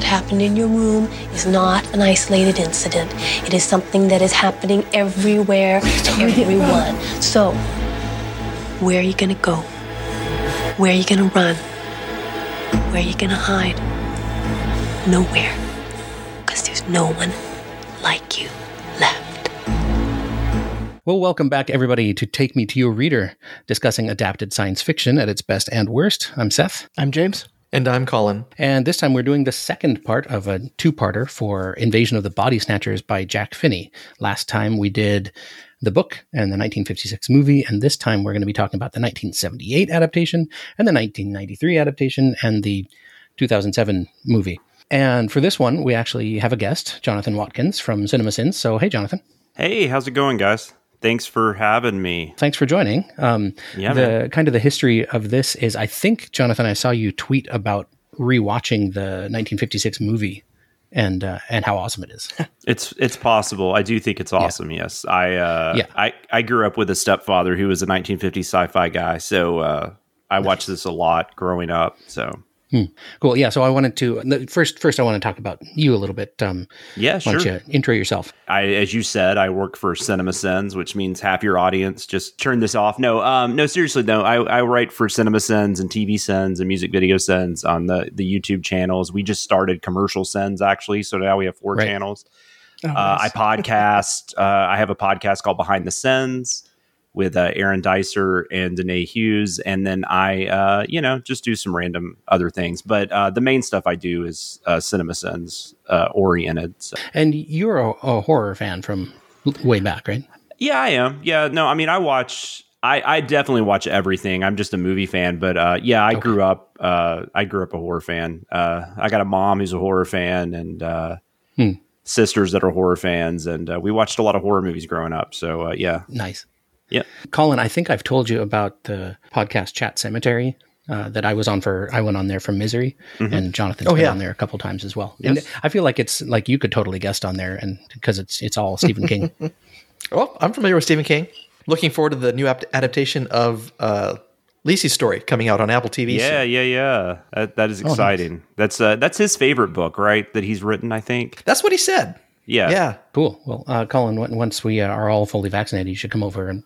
what happened in your room is not an isolated incident. It is something that is happening everywhere to everyone. So, where are you gonna go? Where are you gonna run? Where are you gonna hide? Nowhere. Because there's no one like you left. Well, welcome back, everybody, to Take Me to Your Reader, discussing adapted science fiction at its best and worst. I'm Seth. I'm James. And I'm Colin. And this time we're doing the second part of a two parter for Invasion of the Body Snatchers by Jack Finney. Last time we did the book and the 1956 movie, and this time we're going to be talking about the 1978 adaptation and the 1993 adaptation and the 2007 movie. And for this one, we actually have a guest, Jonathan Watkins from CinemaSins. So, hey, Jonathan. Hey, how's it going, guys? Thanks for having me. Thanks for joining. Um, Yeah, the man. kind of the history of this is, I think, Jonathan, I saw you tweet about rewatching the 1956 movie and uh, and how awesome it is. It's it's possible. I do think it's awesome. Yes, I uh, Yeah. I I grew up with a stepfather who was a 1950s sci-fi guy, so uh, I watched this a lot growing up. So cool. Yeah. So I wanted to first. First, I want to talk about you a little bit. Um, yeah, why sure. don't you intro yourself? I, as you said, I work for Cinema Sins, which means half your audience just turn this off. No, um, no, seriously, no. I, I write for Cinema Sins and TV Sins and music video Sins on the the YouTube channels. We just started commercial Sins actually, so now we have four Right. channels. Oh, Uh, I podcast. uh, I have a podcast called Behind the Sins with uh, Aaron Dicer and Danae Hughes, and then I, uh, you know, just do some random other things. But uh, the main stuff I do is uh, Cinema Sins uh, oriented. So. And you're a, a horror fan from way back, right? Yeah, I am. Yeah, no, I mean, I watch. I, I definitely watch everything. I'm just a movie fan, but uh, yeah, I grew up. Uh, I grew up a horror fan. Uh, I got a mom who's a horror fan, and uh, Hmm. sisters that are horror fans, and uh, we watched a lot of horror movies growing up. So uh, yeah, Nice. Yep. Colin, I think I've told you about the podcast Chat Cemetery uh, that I was on for. I went on there for Misery, and Jonathan's Oh, been yeah. on there a couple times as well. Yes. And I feel like it's like you could totally guest on there, and because it's it's all Stephen King. Well, I'm familiar with Stephen King. Looking forward to the new ap- adaptation of uh, Lisey's Story coming out on Apple TV. yeah, soon. yeah, yeah. That, that Oh, is exciting. That's uh, that's his favorite book, right? That he's written, I think. That's what he said. Yeah, Yeah. cool. Well, uh, Colin, when- once we uh, are all fully vaccinated, you should come over and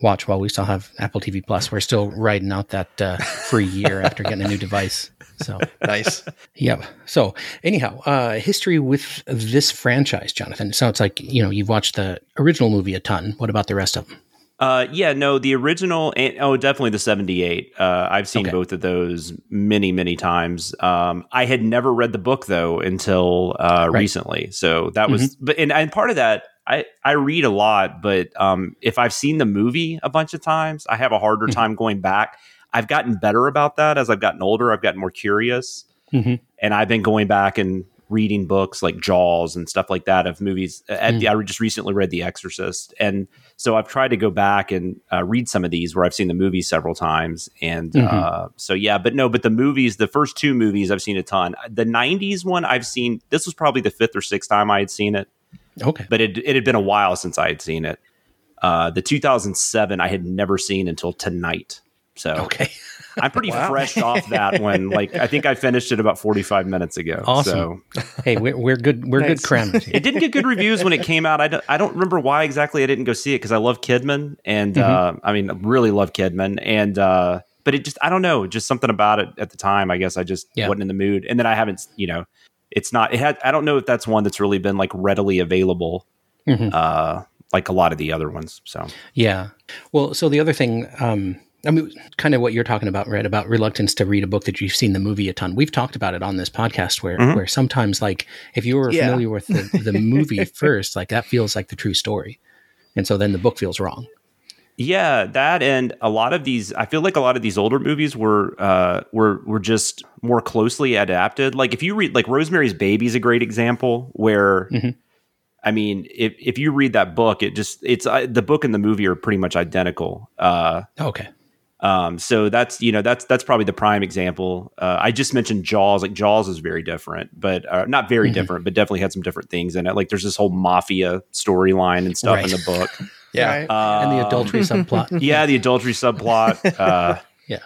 watch while we still have Apple TV Plus. We're still riding out that uh, free year after getting a new device. So. Nice. Yep. So anyhow, uh, history with this franchise, Jonathan. So it's like you know you've watched the original movie a ton. What about the rest of them? Uh, yeah, no, the original, and, oh, definitely the 78. Uh, I've seen Okay. both of those many, many times. Um, I had never read the book though until uh, Right. recently. So that was, but, and, and part of that, I, I read a lot, but um, if I've seen the movie a bunch of times, I have a harder time going back. I've gotten better about that as I've gotten older. I've gotten more curious Mhm. and I've been going back and reading books like Jaws and stuff like that of movies. At the, I just recently read The Exorcist, and so I've tried to go back and uh, read some of these where I've seen the movie several times. And uh, so yeah, but no, but the movies, the first two movies, I've seen a ton. The '90s one, I've seen. This was probably the fifth or sixth time I had seen it, Okay. but it it had been a while since I had seen it. Uh, the 2007 I had never seen until tonight. So Okay. I'm pretty fresh off that one. Like I think I finished it about 45 minutes ago. Awesome. So hey, we're, we're good. We're Nice. good crammers. it didn't get good reviews when it came out. I don't, I don't remember why exactly I didn't go see it because I love Kidman and uh, I mean I really love Kidman and uh, but it just I don't know just something about it at the time. I guess I just Yeah. wasn't in the mood. And then I haven't you know it's not it had I don't know if that's one that's really been like readily available. Mhm. Uh, like a lot of the other ones. So Yeah. Well, so the other thing, um, I mean, kind of what you're talking about, right? About reluctance to read a book that you've seen the movie a ton. We've talked about it on this podcast where, Mhm. where sometimes, like, if you were Yeah. familiar with the, the movie first, like that feels like the true story. And so then the book feels wrong. Yeah, that and a lot of these. I feel like a lot of these older movies were uh, were were just more closely adapted. Like if you read, like Rosemary's Baby is a great example where, Mhm. I mean, if if you read that book, it just it's uh, the book and the movie are pretty much identical. Uh, Okay. um, so that's you know that's that's probably the prime example. Uh, I just mentioned Jaws. Like Jaws is very different, but uh, not very Mhm. different, but definitely had some different things in it. Like there's this whole mafia storyline and stuff in the book. Yeah. Right. and the Um, adultery subplot. yeah, the adultery subplot. Uh, Yeah.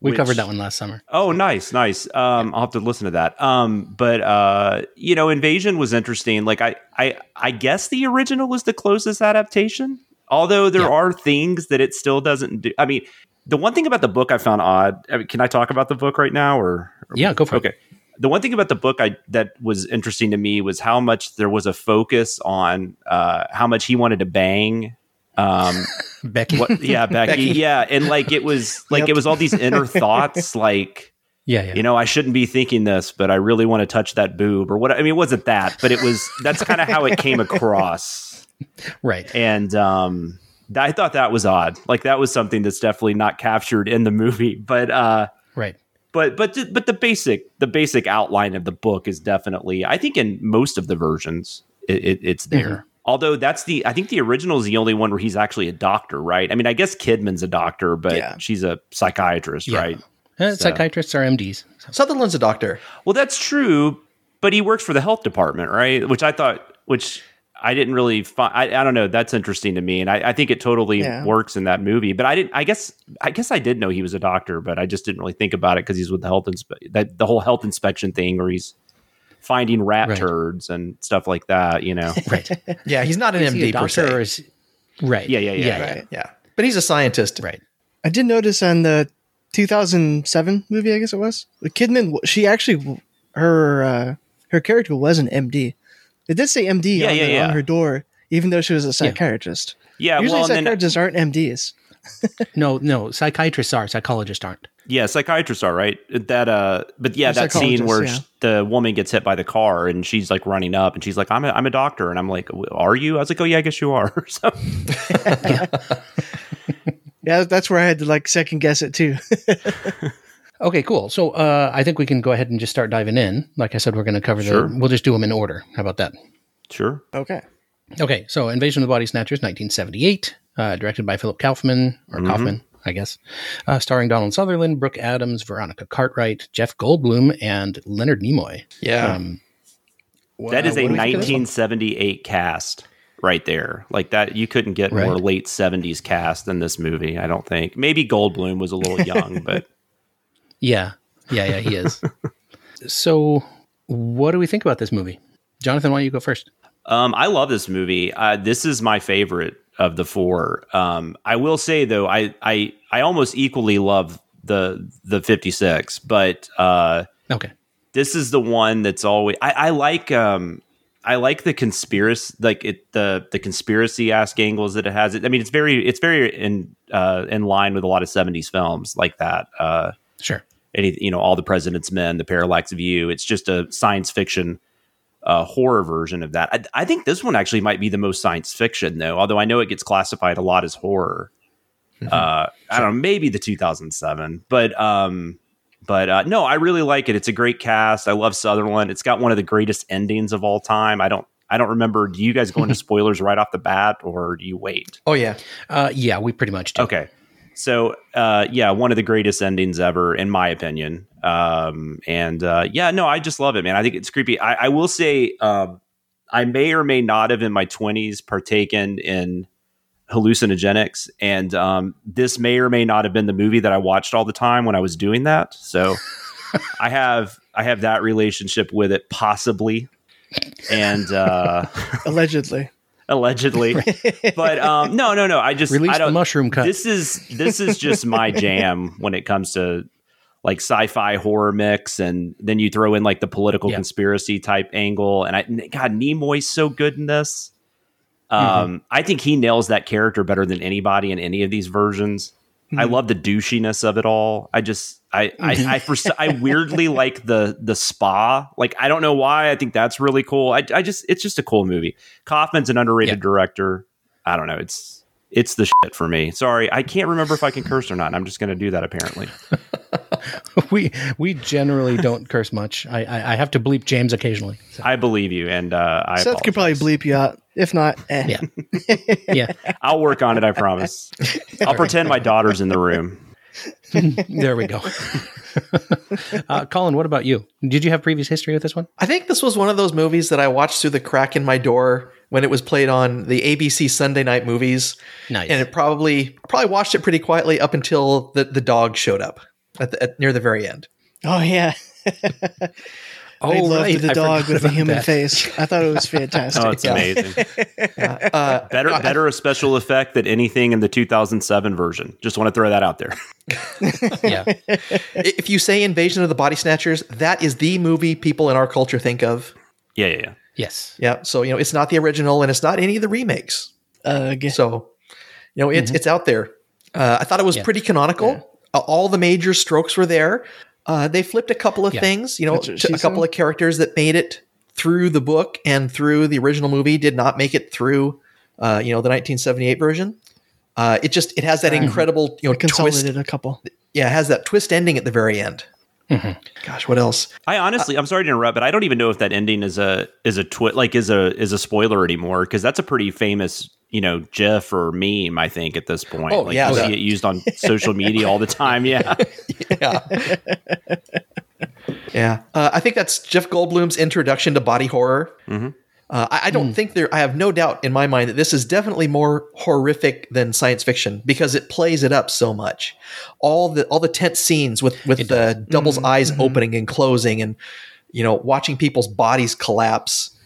We which- covered that one last summer. Oh, nice, nice. Um, I'll have to listen to that. Um, but uh, you know, Invasion was interesting. Like I, I, I guess the original was the closest adaptation. Although there Yeah. are things that it still doesn't do. I mean, the one thing about the book I found odd. I mean, can I talk about the book right now, or Yeah, go for it. okay? The one thing about the book I that was interesting to me was how much there was a focus on uh, how much he wanted to bang. Um, Becky. what, yeah, Becky, Becky. yeah, and like it was like it was all these inner thoughts, like Yeah, yeah. you know, I shouldn't be thinking this, but I really want to touch that boob or what. I mean, it wasn't that, but it was. That's kind of how it came across, right. and um, I thought that was odd. Like that was something that's definitely not captured in the movie, but uh, Right. but but but the basic the basic outline of the book is definitely. I think in most of the versions, it, it, it's there. Mm-hmm. Although that's the, I think the original is the only one where he's actually a doctor, right? I mean, I guess Kidman's a doctor, but Yeah. she's a psychiatrist, Yeah. right? Uh, So- Psychiatrists are MDs. Sutherland's a doctor. Well, that's true, but he works for the health department, right? Which I thought, which I didn't really find. I, I don't know. That's interesting to me, and I, I think it totally Yeah. works in that movie. But I didn't. I guess. I guess I did know he was a doctor, but I just didn't really think about it because he's with the health inspe- that the whole health inspection thing, where he's finding rat Right. turds and stuff like that. You know. Right. Yeah, he's not an Is he a MD per doctor or se. is right? Yeah, yeah, yeah. Right. Yeah, but he's a scientist. Right. I did notice on the 2007 movie, I guess it was, the Kidman, she actually, her uh, her character was an MD. It did say MD Yeah, on, yeah, the- yeah. on her door, even though she was a psychiatrist. Yeah. Usually well, and then, psychiatrists aren't MDs. No, no. Psychiatrists are. Psychologists aren't. Yeah, psychiatrists are right. That. Uh. But yeah, They're that scene where psychologists, sh- the woman gets hit by the car and she's like running up and she's like, "I'm a, I'm a doctor," and I'm like, "Are you?" I was like, "Oh yeah, I guess you are." so. Yeah, that's where I had to like second guess it too. Okay, cool. So uh, I think we can go ahead and just start diving in. Like I said, we're going to cover Sure. the. We'll just do them in order. How about that? Sure. okay. Okay, so Invasion of the Body Snatchers, 1978, uh, directed by Philip Kaufman, or Kaufman, I guess, uh, starring Donald Sutherland, Brooke Adams, Veronica Cartwright, Jeff Goldblum, and Leonard Nimoy. Yeah, Um, That is a what do we think of this one? 1978 cast right there. Like that, you couldn't get more late 70s cast than this movie. I don't think. Maybe Goldblum was a little young, but Yeah, yeah, yeah, he is. so, what do we think about this movie? Jonathan, why don't you go first? um, I love this movie. Uh, this is my favorite of the four. Um, I will say though, I I I almost equally love the the 56, but uh, Okay. this is the one that's always I, I like um I like the conspiracy like it the the conspiracy ask angles that it has. I mean it's very it's very in uh in line with a lot of 70s films like that. Uh Sure. any you know all the president's men, the parallax view. It's just a science fiction uh horror version of that. I, I think this one actually might be the most science fiction though, although I know it gets classified a lot as horror. Uh I don't know, maybe the 2007, but um but uh, no, I really like it. It's a great cast. I love Sutherland. It's got one of the greatest endings of all time. I don't I don't remember. Do you guys go into spoilers right off the bat, or do you wait? oh yeah, Uh, yeah, we pretty much do. Okay, so uh, yeah, one of the greatest endings ever, in my opinion. Um, and uh, yeah, no, I just love it, man. I think it's creepy. I, I will say, um, I may or may not have in my twenties partaken in hallucinogenics, and um, this may or may not have been the movie that I watched all the time when I was doing that. So I have I have that relationship with it, possibly, and uh, Allegedly. Allegedly. But um, no, no, no. I just Release I the don't, mushroom cut. This is this is just my jam when it comes to like sci-fi horror mix, and then you throw in like the political Yeah. conspiracy type angle. And I, God, Nimoy's so good in this. Um, Mm-hmm. I think he nails that character better than anybody in any of these versions. I Mm-hmm. love the douchiness of it all. I just, I, I, I, for, I weirdly like the the spa. Like, I don't know why. I think that's really cool. I, I just, it's just a cool movie. Kaufman's an underrated Yeah. director. I don't know. It's, it's the shit for me. Sorry, I can't remember if I can curse or not. I'm just going to do that apparently. we we generally don't curse much. I, I I have to bleep James occasionally. So, I believe you, and uh, I Seth could probably bleep you out. If not, eh. yeah, yeah. I'll work on it. I promise. I'll pretend my daughter's in the room. There we go. uh, Colin, what about you? Did you have previous history with this one? I think this was one of those movies that I watched through the crack in my door when it was played on the ABC Sunday night movies, Nice. and it probably probably watched it pretty quietly up until the the dog showed up. at, the, at near the very end. Oh yeah. Oh, I loved right. the dog with the human that. face. I thought it was fantastic. Oh, it's Yeah. amazing. Uh, better, better a special effect than anything in the 2007 version. Just want to throw that out there. Yeah. if you say Invasion of the Body Snatchers, that is the movie people in our culture think of. Yeah, yeah, yeah. Yes. Yeah, so you know it's not the original and it's not any of the remakes. Ugh. So, you know, it's it's out there. Uh, I thought it was Yeah. pretty canonical. Uh, all the major strokes were there. Uh, they flipped a couple of Yeah. things, you know, That's what to she a couple said. of characters that made it through the book and through the original movie did not make it through, uh, you know, the 1978 version. Uh, it just it has that incredible, you know, twist. consolidated a couple. Yeah, it has that twist ending at the very end. Gosh, what else? I honestly, I'm sorry to interrupt, but I don't even know if that ending is a is a twist, like is a is a spoiler anymore because that's a pretty famous you know GIF or meme I think at this point. Oh, like, yeah, you that- see it used on social media all the time. Yeah, yeah. yeah. Uh, I think that's Jeff Goldblum's introduction to body horror. Uh, I, I don't think there, I have no doubt in my mind that this is definitely more horrific than science fiction because it plays it up so much. All the, all the tense scenes with, with the double's eyes opening and closing and, you know, watching people's bodies collapse.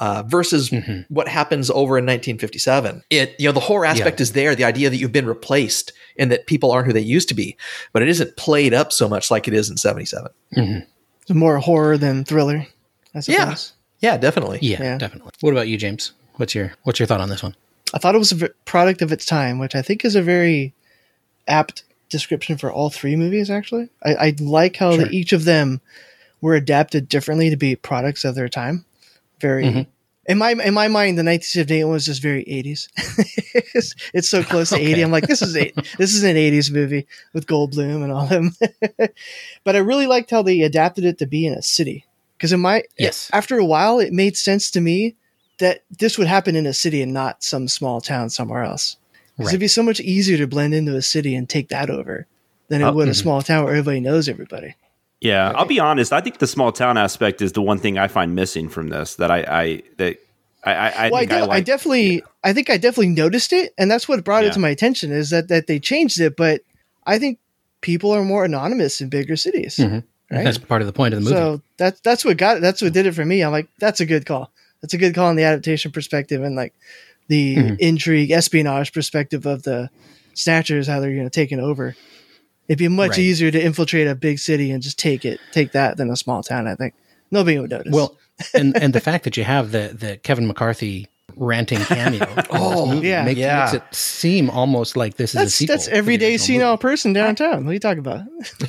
Uh, versus what happens over in 1957. It, you know, the horror aspect is there, the idea that you've been replaced and that people aren't who they used to be, but it isn't played up so much like it is in 77. It's more horror than thriller. I suppose. Yeah, definitely. Yeah, Yeah. definitely. What about you, James? What's your what's your thought on this one? I thought it was a v- product of its time, which I think is a very apt description for all three movies. Actually, I, I like how Sure. each of them were adapted differently to be products of their time. Very. Mm-hmm. In my in my mind, the 1978 one was just very 80s. it's, it's so close to 80. I'm like, this is a, this is an 80s movie with Goldblum and all them. but I really liked how they adapted it to be in a city. Because in my Yes. after a while, it made sense to me that this would happen in a city and not some small town somewhere else. 'Cause Right. It'd be so much easier to blend into a city and take that over than it Oh, would a mhm. small town where everybody knows everybody. Yeah. I'll be honest. I think the small town aspect is the one thing I find missing from this. That I, I that I, I, I well, I, think I, de- I, like. definitely, I think I definitely noticed it, and that's what brought Yeah. it to my attention is that that they changed it. But I think people are more anonymous in bigger cities, Mhm. right? That's part of the point of the movie. So that's that's what got it. That's what did it for me. I'm like, that's a good call. That's a good call in the adaptation perspective and like the Mhm. intrigue, espionage perspective of the snatchers, how they're you know taking over. It'd be much Right. easier to infiltrate a big city and just take it, take that than a small town. I think nobody would notice. well, and and the fact that you have the the Kevin McCarthy ranting cameo. Oh, yeah. makes, Yeah. makes it seem almost like this is a that's sequel. that's everyday original senile movie. person downtown. What are you talking about?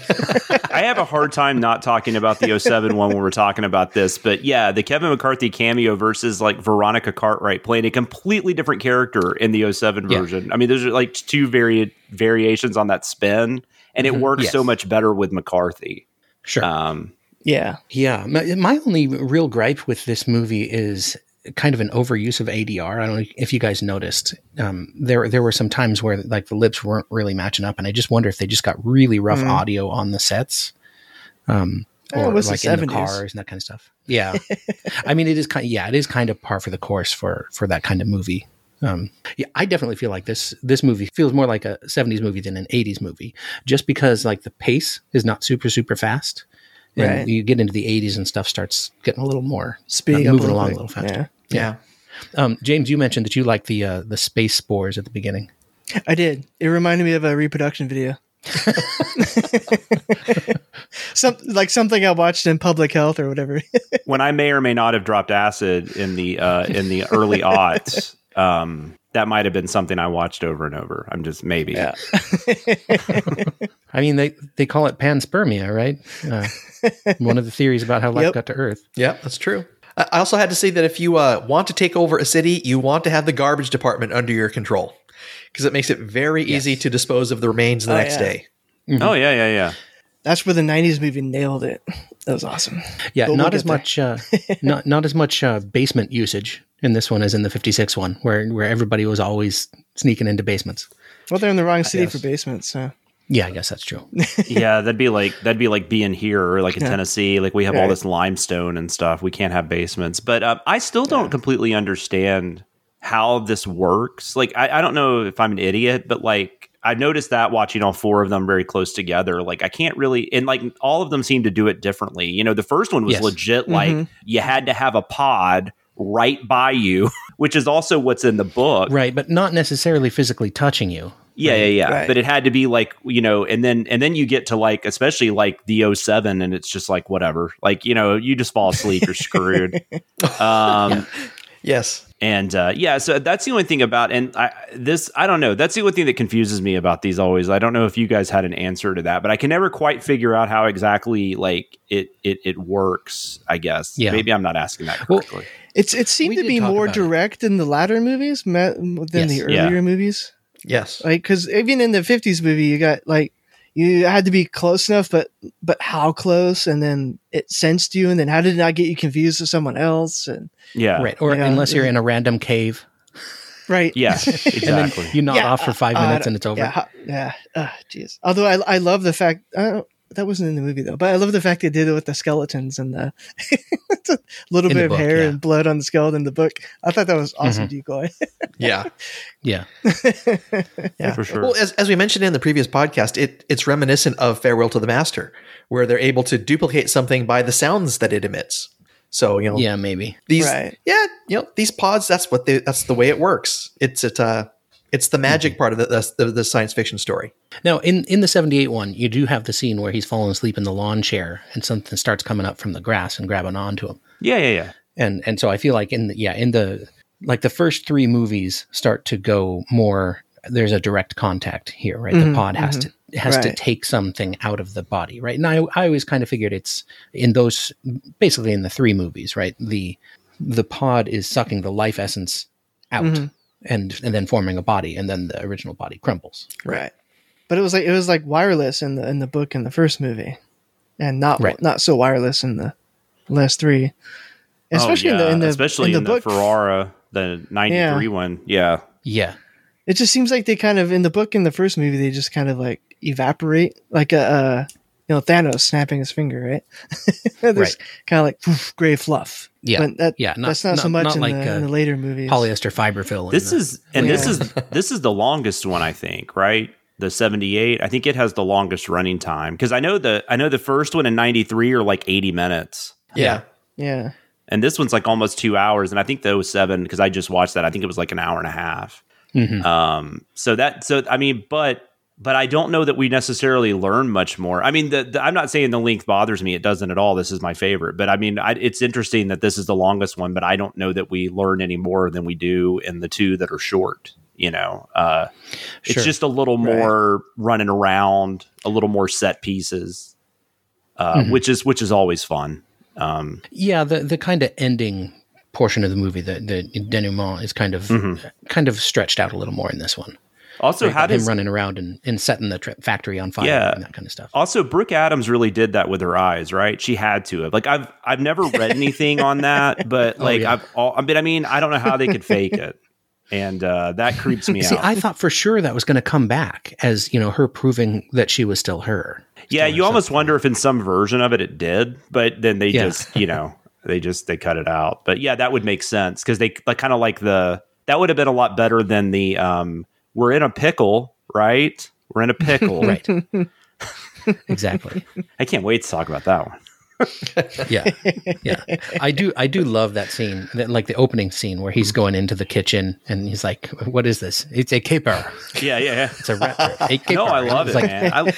I have a hard time not talking about the 07 one when we're talking about this, but yeah, the Kevin McCarthy cameo versus like Veronica Cartwright playing a completely different character in the 07 Yeah. version. I mean, those are like two vari- variations on that spin, and it works Yes. so much better with McCarthy. Sure. Um, Yeah, Yeah, my, my only real gripe with this movie is kind of an overuse of ADR. I don't know if you guys noticed. Um, there there were some times where like the lips weren't really matching up, and I just wonder if they just got really rough Mhm. audio on the sets, um, it or was the like in the cars and that kind of stuff. Yeah, I mean it is kind. Of, yeah, it is kind of par for the course for for that kind of movie. Um, yeah, I definitely feel like this this movie feels more like a '70s movie than an '80s movie, just because like the pace is not super super fast. And Right. you get into the 80s and stuff starts getting a little more speeding uh, up moving a along bit. a little faster. Yeah. Yeah. Um, James, you mentioned that you like the uh, the space spores at the beginning. I did. It reminded me of a reproduction video. Some like something I watched in public health or whatever. when I may or may not have dropped acid in the uh, in the early aughts, um, that might have been something I watched over and over. I'm just maybe. Yeah. I mean, they they call it panspermia, right? Uh, one of the theories about how life Yep. got to Earth. Yeah, that's true. I I also had to say that if you uh, want to take over a city, you want to have the garbage department under your control because it makes it very easy to dispose of the remains the Oh, next yeah. day. Oh yeah, yeah, yeah. That's where the '90s movie nailed it. That was awesome. Yeah, But we'll not get as much uh, not not as much uh, basement usage in this one as in the 56 one, where where everybody was always sneaking into basements. Well, they're in the wrong city for basements. So. Yeah, I guess that's true. yeah, that'd be like that'd be like being here or like in Yeah. Tennessee. Like we have all this limestone and stuff. We can't have basements. But um, I still don't completely understand how this works. Like I, I don't know if I'm an idiot, but like I noticed that watching all four of them very close together. Like I can't really, and like all of them seem to do it differently. You know, the first one was Yes. legit. Like you had to have a pod right by you, which is also what's in the book. Right, but not necessarily physically touching you. Yeah, yeah, yeah. Right. But it had to be like, you know, and then and then you get to like especially like the 07 and it's just like whatever. Like, you know, you just fall asleep, you're screwed. Um Yes. And uh yeah, so that's the only thing about and I this I don't know. That's the only thing that confuses me about these always. I don't know if you guys had an answer to that, but I can never quite figure out how exactly like it it it works, I guess. Yeah. Maybe I'm not asking that Well, correctly. It's it seemed We to be more about it. direct in the latter movies than Yes. the Yeah. earlier movies. Yes. Like because even in the '50s movie, you got like you had to be close enough, but but how close? And then it sensed you, and then how did it not get you confused with someone else? And yeah. Right. Or Yeah. unless you're in a random cave right, Yeah, and then exactly. you nod Yeah, off for five uh, minutes and it's over. Yeah, ho- yeah. Uh, jeez. Although I, I love the fact uh, that wasn't in the movie though, but I love the fact they did it with the skeletons and the a little In bit the of book, hair yeah. and blood on the skeleton in the book. I thought that was awesome decoy. Yeah. Yeah. Yeah. For sure. Well, as, as we mentioned in the previous podcast, it it's reminiscent of Farewell to the Master, where they're able to duplicate something by the sounds that it emits. So you know, Yeah, maybe. these Right. yeah, you know, these pods. That's what they. That's the way it works. It's it. Uh, it's the magic part of the, the the science fiction story. Now, in, in the 78 one, you do have the scene where he's falling asleep in the lawn chair and something starts coming up from the grass and grabbing onto him. yeah, yeah, yeah. And and so I feel like in the, yeah, in the like the first three movies start to go more there's a direct contact here, right? Mhm, the pod has to has to take something out of the body, right? And I I always kind of figured it's in those basically in the three movies, right? The the pod is sucking the life essence out Mhm. And and then forming a body and then the original body crumbles. right. But it was like it was like wireless in the in the book in the first movie, and not Right. not so wireless in the last three. Especially Oh, in the in the especially in the book, Ferrara, the '93 one. Yeah, Yeah. it just seems like they kind of in the book in the first movie they just kind of like evaporate like a uh, you know Thanos snapping his finger, right? There's Right. kind of like poof, gray fluff. Yeah. but that, Yeah, not- that's not, so much not in, like, the, in uh, the later movies. Polyester fiber fill. in this the- is and this is this is the longest one I think, right? The 78. I think it has the longest running time because I know the I know the first one in 93 are like 80 minutes. Yeah. yeah, And this one's like almost 2 hours and I think the 07 because I just watched that I think it was like an hour and a half. Mhm. Um so that so I mean but but I don't know that we necessarily learn much more. I mean, the, the, I'm not saying the length bothers me; it doesn't at all. This is my favorite, but I mean, I, it's interesting that this is the longest one. But I don't know that we learn any more than we do in the two that are short. You know, uh, Sure. it's just a little Right. more running around, a little more set pieces, uh, which is which is always fun. Um, yeah, the the kind of ending portion of the movie, the the denouement, is kind of kind of stretched out a little more in this one. Also, Right, how about him running around and, and setting the tra- factory on fire Yeah. and that kind of stuff. Also, Brooke Adams really did that with her eyes, right? She had to have. Like I've I've never read anything on that, but Oh, like yeah. I've all, I mean I mean I don't know how they could fake it. And uh, that creeps me See, out. I thought for sure that was going to come back as you know her proving that she was still her. yeah, you almost wonder if in some version of it it did, but then they Yeah. just, you know, they just they cut it out. But yeah, that would make sense because they like kind of like the that would have been a lot better than the um we're in a pickle, right? We're in a pickle. right. exactly. I can't wait to talk about that one. Yeah, yeah. I do. I do love that scene, that, like the opening scene where he's going into the kitchen and he's like, "What is this? It's a caper. Yeah, yeah, yeah. It's a, ra- No, I love it, like, man. I,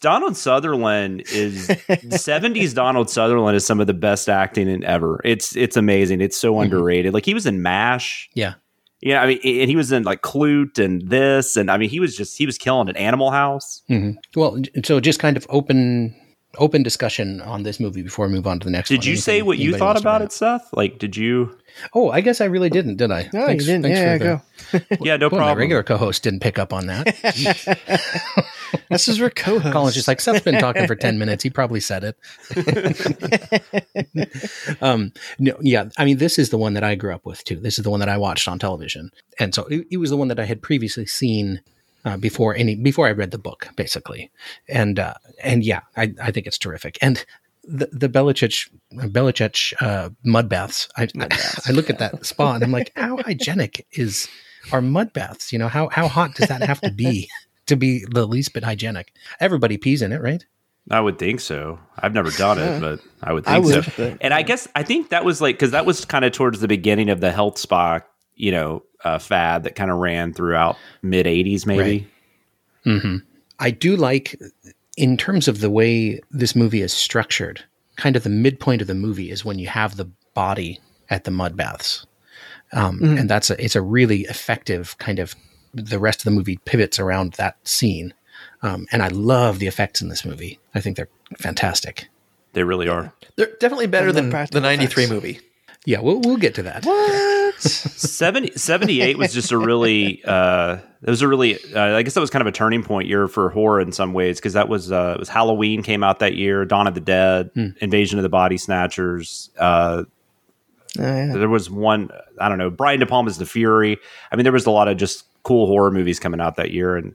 Donald Sutherland is '70s. Donald Sutherland is some of the best acting in ever. It's it's amazing. It's so mm-hmm. underrated. Like he was in Mash. Yeah, Yeah, I mean, and he was in like Klute and this, and I mean, he was just he was killing it. Animal House. hmm Well, so just kind of open open discussion on this movie before we move on to the next. One. Did one. you say what you thought about it, Seth? Like, did you? Oh, I guess I really didn't, did I? no, you didn't. thanks Yeah, for go. the- Yeah, no Well, my problem. regular co-host didn't pick up on that. This is where co-host. Colin's just like Seth's been talking for ten minutes. He probably said it. um, no, yeah. I mean, this is the one that I grew up with too. This is the one that I watched on television, and so it, it was the one that I had previously seen uh, before any before I read the book, basically. And uh, and yeah, I, I think it's terrific. And the the Bellicec Bellicec uh, mud baths. I, I look at that spa and I'm like, how hygienic is are mud baths? You know, how how hot does that have to be? to be the least bit hygienic. Everybody pees in it, right? I would think so. I've never done it, but I would think I would, so. but- And I guess I think that was like because that was kind of towards the beginning of the health spa, you know, uh, fad that kind of ran throughout mid '80s, maybe. I do like, in terms of the way this movie is structured, kind of the midpoint of the movie is when you have the body at the mud baths. Um, And that's a, it's a really effective kind of, the rest of the movie pivots around that scene. Um, and I love the effects in this movie. I think they're fantastic. They really are. They're definitely better than the 93 effects. movie. Yeah, we'll, we'll get to that. 70, 78 was just a really uh it was a really uh, i guess that was kind of a turning point year for horror in some ways because that was uh it was halloween came out that year dawn of the dead invasion of the body snatchers uh Oh, yeah. there was one i don't know brian de palma's the fury. I mean there was a lot of just cool horror movies coming out that year and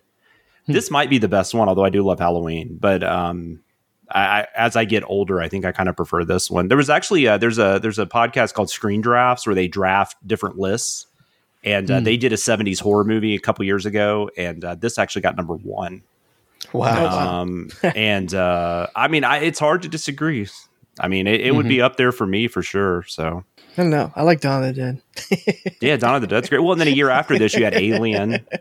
this might be the best one although i do love halloween but um I, I, as I get older, I think I kind of prefer this one. There was actually uh there's a there's a podcast called Screen Drafts where they draft different lists, and uh, they did a '70s horror movie a couple years ago, and uh, this actually got number one. Wow. Um, and uh, I mean, I, it's hard to disagree. I mean, it, it would be up there for me for sure. So I don't know. I like Dawn of the Dead. yeah, Dawn of the Dead's great. Well, and then a year after this, you had Alien.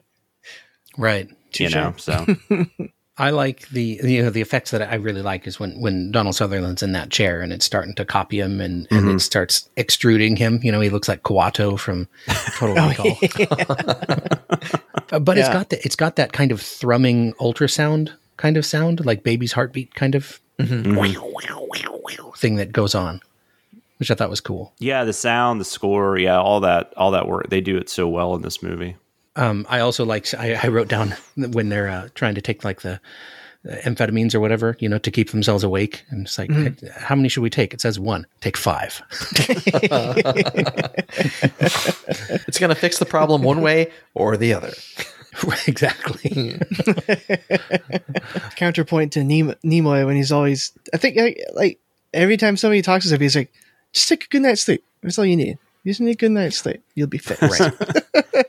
Right. You know, so I like the you know the effects that I really like is when when Donald Sutherland's in that chair and it's starting to copy him and, and it starts extruding him. You know, he looks like Kuato from Total Recall. Uh, but it's Yeah. got the, it's got that kind of thrumming ultrasound kind of sound, like baby's heartbeat kind of thing that goes on, which I thought was cool. yeah, the sound, the score, yeah, all that, all that work. They do it so well in this movie. Um, I also like I, I wrote down when they're uh, trying to take like the amphetamines or whatever, you know, to keep themselves awake. And it's like, how many should we take? It says one. Take five. It's going to fix the problem one way or the other. exactly. Counterpoint to Nemo, Nimoy when he's always. I think like, like every time somebody talks to him, he's like, "Just take a good night's sleep. That's all you need. You just need a good night's sleep. You'll be fixed." Right.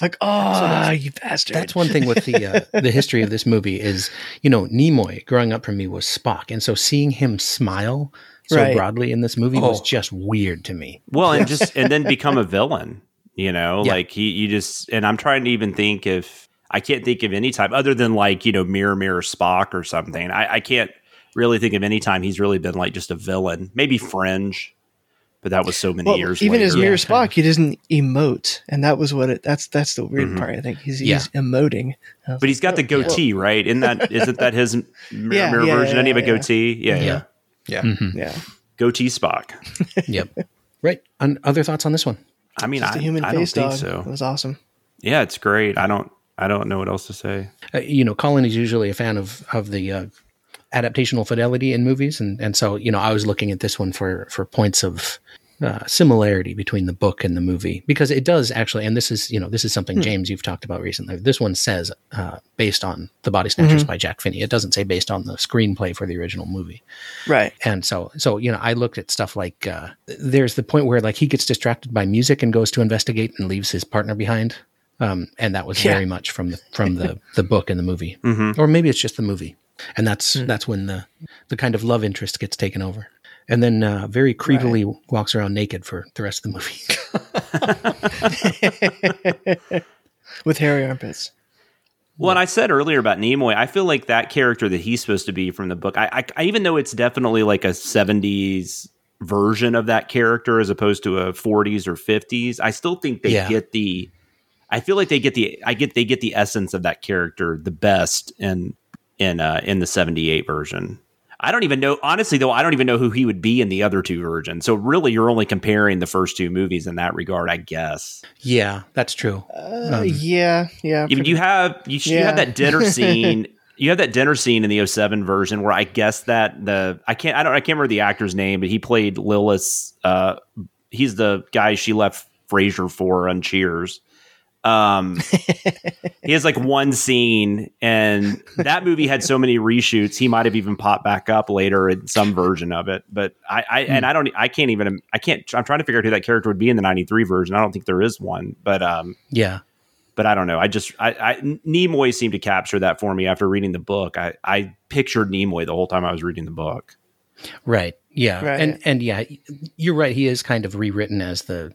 Like, oh, you bastard. That's one thing with the uh, the history of this movie is, you know, Nimoy growing up for me was Spock, and so seeing him smile so Right. broadly in this movie was Oh. just weird to me. Well, and just and then become a villain. You know, Yeah. like he, you just and I'm trying to even think if I can't think of any time other than like you know Mirror Mirror Spock or something. I, I can't really think of any time he's really been like just a villain. Maybe Fringe, but that was so many Well, years. even as later. Mirror Spock, he doesn't emote, and that was what it. That's that's the weird part. I think he's, Yeah. he's emoting. I was But he's got the like, goatee, right? Isn't that isn't that his mirror, Yeah, mirror yeah, version? yeah, Any of a yeah. goatee? Yeah, yeah. Yeah. "Oh, yeah, Goatee Spock. Yep. right. And other thoughts on this one? I mean, just I, a human I don't face think so. It was awesome. Yeah, it's great. I don't I don't know what else to say. uh, you know, Colin is usually a fan of of the uh, adaptational fidelity in movies, and and so you know, I was looking at this one for for points of uh, similarity between the book and the movie because it does actually, and this is you know, this is something James you've talked about recently. This one says uh, based on the Body Snatchers by Jack Finney. It doesn't say based on the screenplay for the original movie. Right. And so, so you know, I looked at stuff like uh, there's the point where like he gets distracted by music and goes to investigate and leaves his partner behind, um, and that was Yeah. very much from the from the the book and the movie, or maybe it's just the movie, and that's that's when the the kind of love interest gets taken over, and then uh, very creepily walks around naked for the rest of the movie. With hairy armpits. Well, and I said earlier about Nimoy, I feel like that character that he's supposed to be from the book, I, I, I even though it's definitely like a 70s version of that character as opposed to a 40s or 50s, I still think they Yeah. get the I feel like they get the I get they get the essence of that character the best in in uh in the 78 version. I don't even know honestly though I don't even know who he would be in the other two versions. So really you're only comparing the first two movies in that regard, I guess. yeah, that's true. Uh, yeah, yeah. I mean, you have you, you have that dinner scene. You have that dinner scene in the 07 version where I guess that the I can't I don't I can't remember the actor's name, but he played Lillis. Uh, he's the guy she left Frasier for on Cheers. Um, he has like one scene, and that movie had so many reshoots. He might have even popped back up later in some version of it. But I, I and I don't, I can't even, I can't. I'm trying to figure out who that character would be in the '93 version. I don't think there is one. But um, Yeah, but I don't know. I just I, I Nimoy seemed to capture that for me after reading the book. I I pictured Nimoy the whole time I was reading the book. Right. Yeah. Right. And and yeah, you're right. He is kind of rewritten as the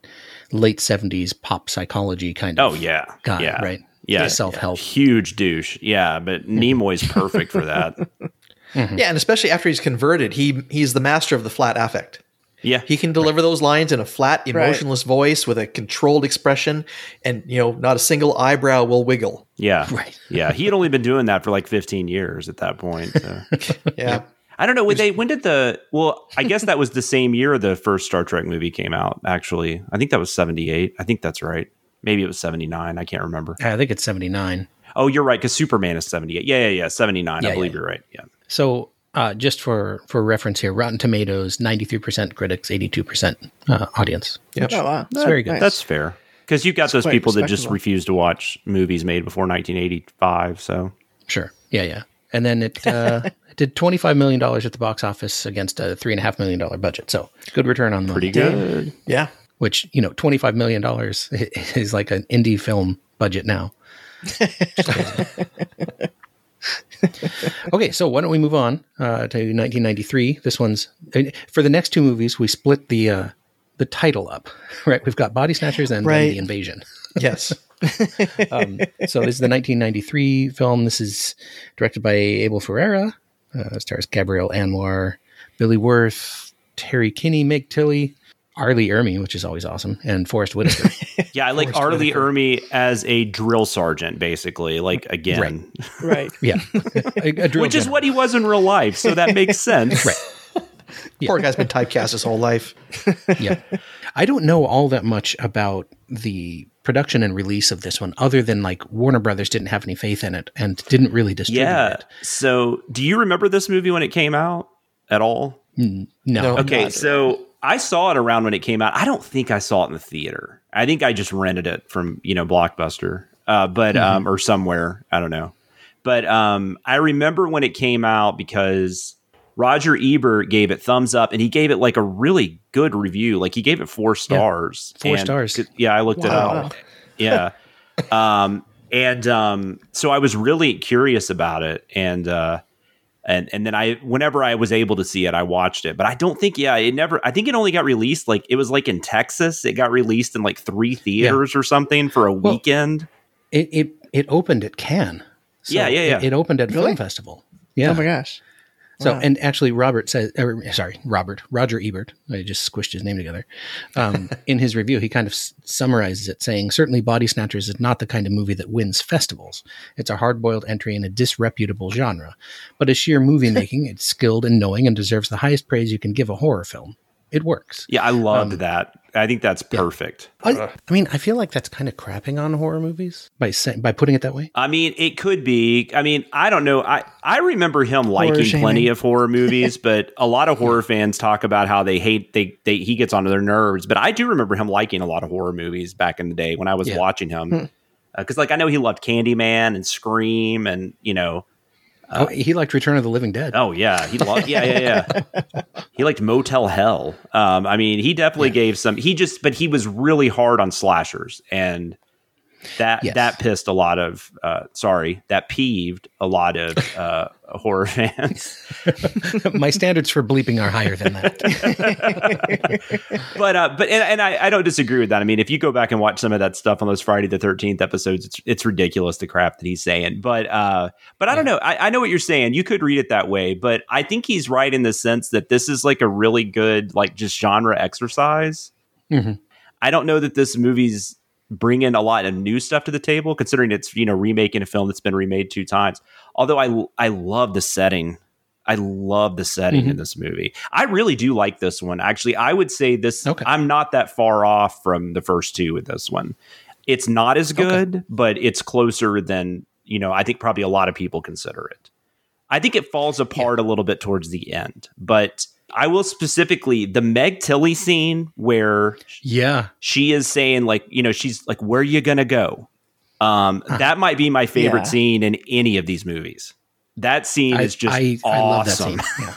late seventies pop psychology kind of Oh yeah, guy, yeah, right? Yeah, Self help. huge douche. Yeah, but mm-hmm. Nimoy's perfect for that. Mm-hmm. Yeah, and especially after he's converted, he he's the master of the flat affect. Yeah, He can deliver those lines in a flat, emotionless voice with a controlled expression, and you know, not a single eyebrow will wiggle. yeah, Right. Yeah, he had only been doing that for like 15 years at that point. so. Yeah, I don't know when they when did the well I guess that was the same year the first Star Trek movie came out actually I think that was 78 I think that's right maybe it was 79 I can't remember I think it's seventy nine. oh you're right because Superman is 78 yeah yeah yeah 79 Yeah, I believe yeah. you're right yeah So uh, just for for reference here, Rotten Tomatoes, ninety three percent critics, eighty two percent uh, audience. Yep. Oh wow, It's very good. Nice. that's fair because you've got those people that just refuse to watch movies made before 1985 so Sure. Yeah, yeah. And then it uh, it did twenty five million dollars at the box office against a three and a half million dollar budget. So good return on the pretty money. good yeah. Which you know, twenty five million dollars is like an indie film budget now. okay, so why don't we move on uh, to 1993? This one's for the next two movies. We split the uh, the title up, right? We've got Body Snatchers and then Right. the Invasion. Yes. Um, so this is the 1993 film. This is directed by Abel Ferrara. Uh, stars Gabrielle Anwar, Billy Wirth, Terry Kinney, Meg Tilly, R. Lee Ermey, which is always awesome, and Forest Whitaker. yeah I like R. Lee Ermey as a drill sergeant basically like again right. yeah, A- a drill which is general. what he was in real life so that makes sense Right. Poor guy's been typecast his whole life. yeah. I don't know all that much about the production and release of this one, other than like Warner Brothers didn't have any faith in it and didn't really distribute Yeah. it. So, do you remember this movie when it came out at all? No. No. Okay, not. so I saw it around when it came out. I don't think I saw it in the theater. I think I just rented it from you know Blockbuster, uh, but um, or somewhere. I don't know. But um, I remember when it came out because Roger Ebert gave it thumbs up, and he gave it like a really good review. Like he gave it four stars. four And- stars. Yeah, I looked it Wow. up. Yeah. um, and um, so I was really curious about it, and uh, and and then I, whenever I was able to see it, I watched it. But I don't think, yeah, it never. I think it only got released like it was like in Texas. It got released in like three theaters or something for a Well, weekend. It it it opened at Cannes. So Yeah, yeah, yeah. It, it opened at Really? film festival. Yeah. Oh my gosh. So, Wow. and actually, Robert says, er, sorry, Robert, Roger Ebert, I just squished his name together. Um, in his review, he kind of s- summarizes it saying, certainly Body Snatchers is not the kind of movie that wins festivals. It's a hard boiled entry in a disreputable genre. But as sheer movie making, it's skilled and knowing and deserves the highest praise you can give a horror film. It works. Yeah, I loved um, that. I think that's perfect. I, I mean, I feel like that's kind of crapping on horror movies by saying, by putting it that way. I mean, it could be. I mean, I don't know. I I remember him liking shaming. plenty of horror movies, but a lot of horror fans talk about how they hate they they he gets onto their nerves. But I do remember him liking a lot of horror movies back in the day when I was Yeah. watching him. Hmm. Uh, because like I know he loved Candyman and Scream and you know oh, he liked Return of the Living Dead. oh yeah he loved yeah yeah yeah he liked Motel Hell. Um, I mean he definitely gave some he just but he was really hard on slashers and that Yes. that pissed a lot of uh, sorry that peeved a lot of uh, horror fans. My standards for bleeping are higher than that. but uh, but and, and I, I don't disagree with that. I mean, if you go back and watch some of that stuff on those Friday the Thirteenth episodes, it's it's ridiculous the crap that he's saying. But uh, but I don't know. I, I know what you're saying. You could read it that way, but I think he's right in the sense that this is like a really good like just genre exercise. Mhm. I don't know that this movie's bringing a lot of new stuff to the table, considering it's you know remaking a film that's been remade two times. Although I I love the setting. I love the setting in mm-hmm. this movie. I really do like this one. Actually, I would say this. Okay. I'm not that far off from the first two with this one. It's not as good, but it's closer than you know. I think probably a lot of people consider it. I think it falls apart a little bit towards the end, but I will specifically the Meg Tilly scene where yeah. she is saying like you know she's like where are you gonna go um that might be my favorite Yeah. scene in any of these movies that scene I, is just I, awesome I love that scene. Yeah.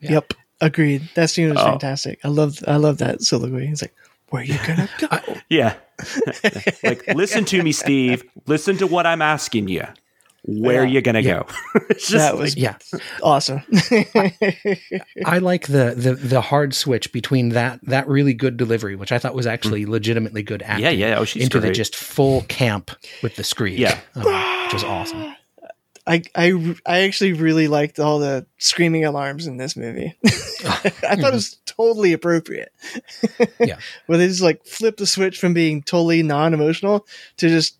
Yeah. Yep. Agreed. That scene was Oh. fantastic. I love I love that soliloquy. He's like, Where you gonna go? Yeah. like, listen to me, Steve. Listen to what I'm asking you. Where Yeah. you gonna Yeah. go? it's just that was Yeah, awesome. I like the, the the hard switch between that that really good delivery, which I thought was actually legitimately good acting. Mm. Yeah, yeah. Oh, she's into the just full camp with the screech. Yeah. um, which was awesome. I, I I actually really liked all the screaming alarms in this movie. I thought it was totally appropriate. Yeah. Where they just like flip the switch from being totally non emotional to just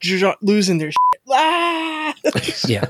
dr- losing their shit. Ah! Yeah.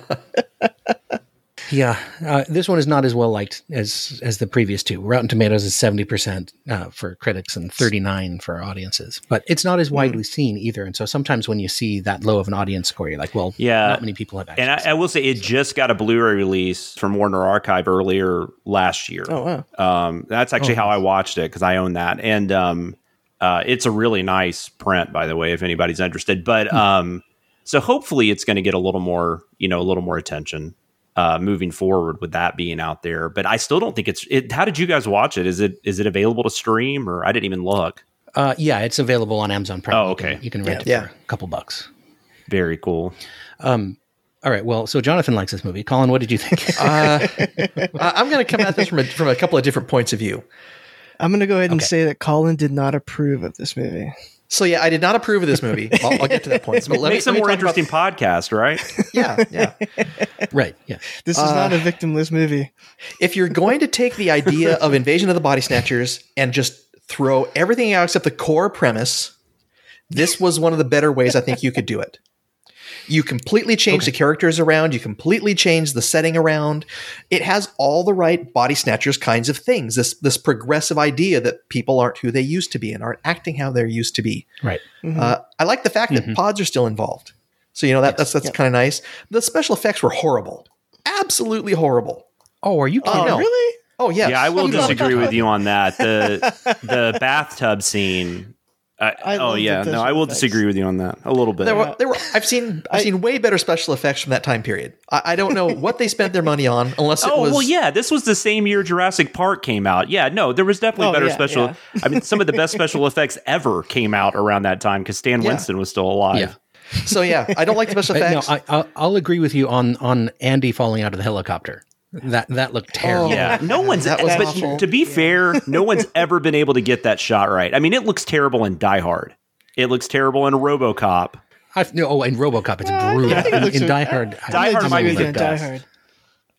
Yeah, uh, this one is not as well liked as as the previous two. Rotten Tomatoes is seventy percent uh, for critics and thirty nine for audiences, but it's not as Hmm. widely seen either. And so sometimes when you see that low of an audience score, you're like, well, Yeah. not many people have. Actually And I, I will say it just got a Blu-ray release from Warner Archive earlier last year. Oh wow. Um, that's actually Oh, how I watched it because I own that, and um, uh, it's a really nice print, by the way, if anybody's interested. But um, so hopefully, it's going to get a little more, you know, a little more attention uh, moving forward with that being out there. But I still don't think it's. It, how did you guys watch it? Is it is it available to stream, or I didn't even look? Uh, yeah, it's available on Amazon Prime. Oh, You can- okay. You can, rent it Yeah. for a couple bucks. Very cool. Um, all right. Well, so Jonathan likes this movie. Colin, what did you think? Uh, I- I'm going to come at this from a, from a couple of different points of view. I'm gonna go ahead and Okay. say that Colin did not approve of this movie. So yeah, I did not approve of this movie. I'll, I'll get to that point. But let me, Makes a let more talk about- interesting podcast, right? yeah, yeah. right. Yeah. This is not a uh, victimless movie. if you're going to take the idea of Invasion of the Body Snatchers and just throw everything out except the core premise, this was one of the better ways I think you could do it. You completely change the characters around, you completely change the setting around. It has all the right body snatchers kinds of things. This this progressive idea that people aren't who they used to be and aren't acting how they're used to be. Right. Uh, I like the fact that pods are still involved. So you know that that's that's kind of nice. The special effects were horrible, absolutely horrible. Oh, are you kidding? Oh, no. really? Oh yeah. Yeah, I will disagree with you on that. The the bathtub scene. I, I oh yeah, no, I will effects. disagree with you on that a little bit. There were, there were. I've seen, I've seen way better special effects from that time period. I, I don't know what they spent their money on, unless it oh was. well, yeah, this was the same year Jurassic Park came out. Yeah, no, there was definitely Oh, better yeah, special. yeah. I mean, some of the best special effects ever came out around that time because Stan Yeah. Winston was still alive. Yeah. So yeah, I don't like the special effects. no. I, I'll, I'll agree with you on on Andy falling out of the helicopter. That that looked terrible. Yeah, no one's. That was but awful. to be fair, no one's ever been able to get that shot right. I mean, it looks terrible in Die Hard. It looks terrible in RoboCop. I, no, oh, in RoboCop, it's Uh, brutal. I it in, in o- Die Hard, Die Hard might be the with you on Die. Hard.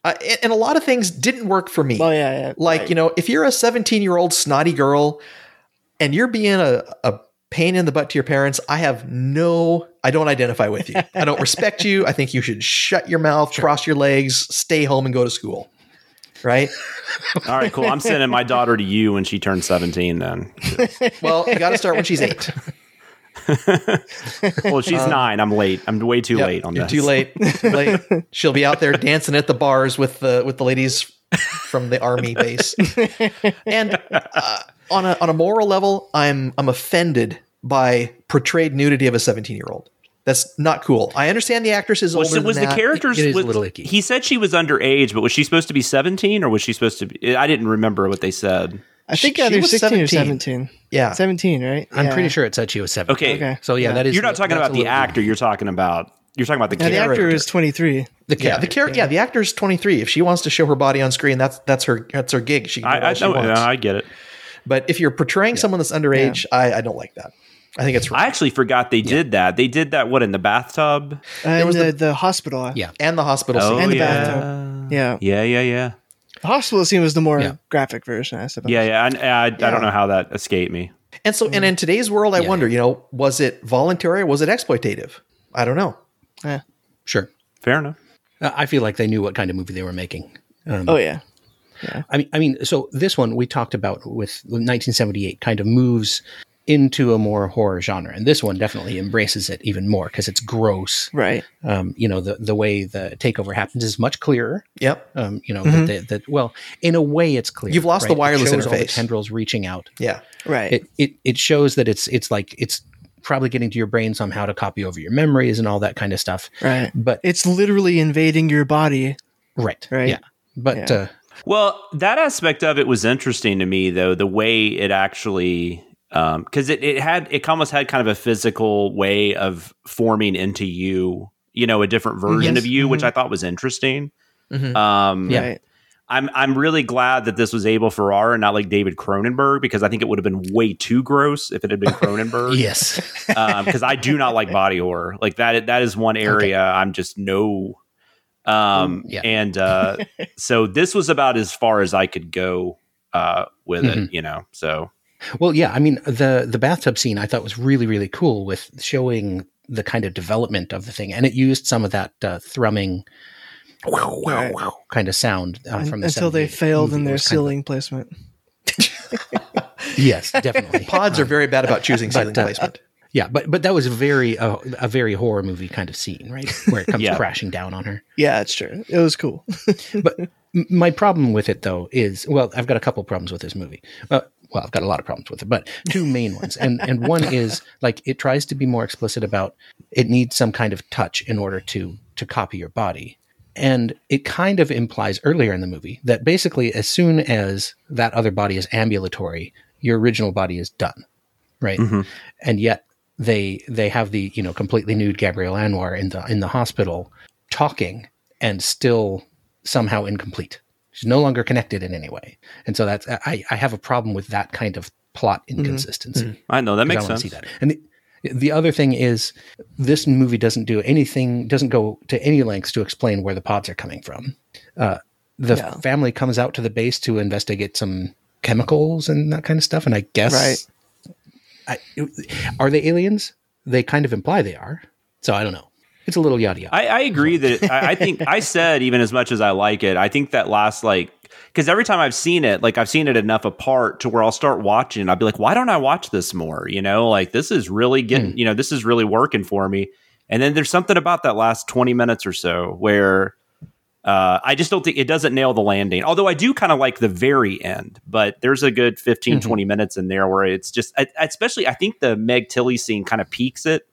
Uh, and, and a lot of things didn't work for me. Oh yeah, yeah. like right. you know, if you're a 17 year old snotty girl, and you're being a, a pain in the butt to your parents, I have no. I don't identify with you. I don't respect you. I think you should shut your mouth, cross your legs, stay home, and go to school. Right. All right, cool. I'm sending my daughter to you when she turns 17. Then, Well, you got to start when she's eight. well, she's nine. I'm late. I'm way too Yep, late on you're this. Too late. Too late. She'll be out there dancing at the bars with the with the ladies from the army base. And uh, on a on a moral level, I'm I'm offended by portrayed nudity of a 17 year old. That's not cool. I understand the actress is Was, older. was than the that. characters? It is a was- little icky. He said she was underage, but was she supposed to be 17 or was she supposed to be? I didn't remember what they said. I think she either was 16 or 17. 17. Yeah. 17, right? I'm Yeah. pretty sure it said she was 17. Okay. Okay. So yeah, Yeah. that is. You're not talking about the little- actor. You're talking about you're talking about the Now, the actor is 23. The Yeah, the character. Yeah, the actor's 23. If she wants to show her body on screen, that's that's her that's her gig. She can I, I, she know, wants. I get it. But if you're portraying someone that's underage, I, I don't like that. I think it's wrong. I actually forgot they did that. They did that. What in the bathtub? And was the, the- the, hospital. Yeah. and the hospital Oh scene. And the yeah. bathtub. Yeah. yeah, yeah, yeah, The hospital scene was the more Yeah. graphic version, I suppose. yeah, yeah. I, I, I Yeah. don't know how that escaped me. And so, and in today's world, I Yeah. wonder, you know, was it voluntary or was it exploitative? I don't know. Yeah, sure. Fair enough. Uh, I feel like they knew what kind of movie they were making. Um, Oh, yeah. I mean, I mean, so this one we talked about with 1978 kind of moves into a more horror genre, and this one definitely embraces it even more because it's gross. Right. Um, you know, the the way the takeover happens is much clearer. Yep. Um, you know, that, that, that well, in a way, it's clear. You've lost the right? It wireless shows all the tendrils reaching out. Yeah. Right. It, it it shows that it's it's like it's probably getting to your brain somehow to copy over your memories and all that kind of stuff. right. But It's literally invading your body. right, Right. yeah. But Yeah. Uh, Well, that aspect of it was interesting to me, though. The way it actually because it, it had it almost had kind of a physical way of forming into you, you know, a different version Yes. of you, which Mhm. I thought was interesting. Mhm. Um, Yeah. Right. I'm I'm really glad that this was Abel Ferrara and not like David Cronenberg because I think it would have been way too gross if it had been Cronenberg. Yes. because I do not like body horror. Like that that is one area I'm just no. Um, Yeah. and uh, so this was about as far as I could go uh, with it, Mhm. you know. So Well, yeah, I mean the the bathtub scene I thought was really really cool with showing the kind of development of the thing, and it used some of that uh, thrumming, wow, wow, wow kind of sound uh, Un- from the until they failed in their was kind of- ceiling placement. yes, definitely. Pods are very bad about choosing But, ceiling uh, placement. Yeah, but but that was a very uh, a very horror movie kind of scene, right, where it comes Yeah. crashing down on her. Yeah, it's true. It was cool. but m- my problem with it though is well i've got a couple problems with this movie uh, well i've got a lot of problems with it but two main ones and and one is like it tries to be more explicit about it needs some kind of touch in order to to copy your body and it kind of implies earlier in the movie that basically as soon as that other body is ambulatory your original body is done right and yet they they have the you know completely nude Gabrielle Anwar in the in the hospital talking and still somehow incomplete. She's no longer connected in any way, and so that's I I have a problem with that kind of plot inconsistency. I know that makes wanna sense. See that. And the, the other thing is, this movie doesn't do anything, doesn't go to any lengths to explain where the pods are coming from. Uh, the Yeah. family comes out to the base to investigate some chemicals and that kind of stuff, and I guess Right. I, are they aliens? They kind of imply they are. So I don't know. It's a little yada yada. I, I agree that it, I, I think I said even as much as I like it, I think that last like because every time I've seen it, like I've seen it enough apart to where I'll start watching. and I'll be like, why don't I watch this more? You know, like this is really getting, hmm. you know, this is really working for me. And then there's something about that last 20 minutes or so where uh, I just don't think it doesn't nail the landing. Although I do kind of like the very end, but there's a good 15, 20 minutes in there where it's just, I, especially I think the Meg Tilly scene kind of peaks it.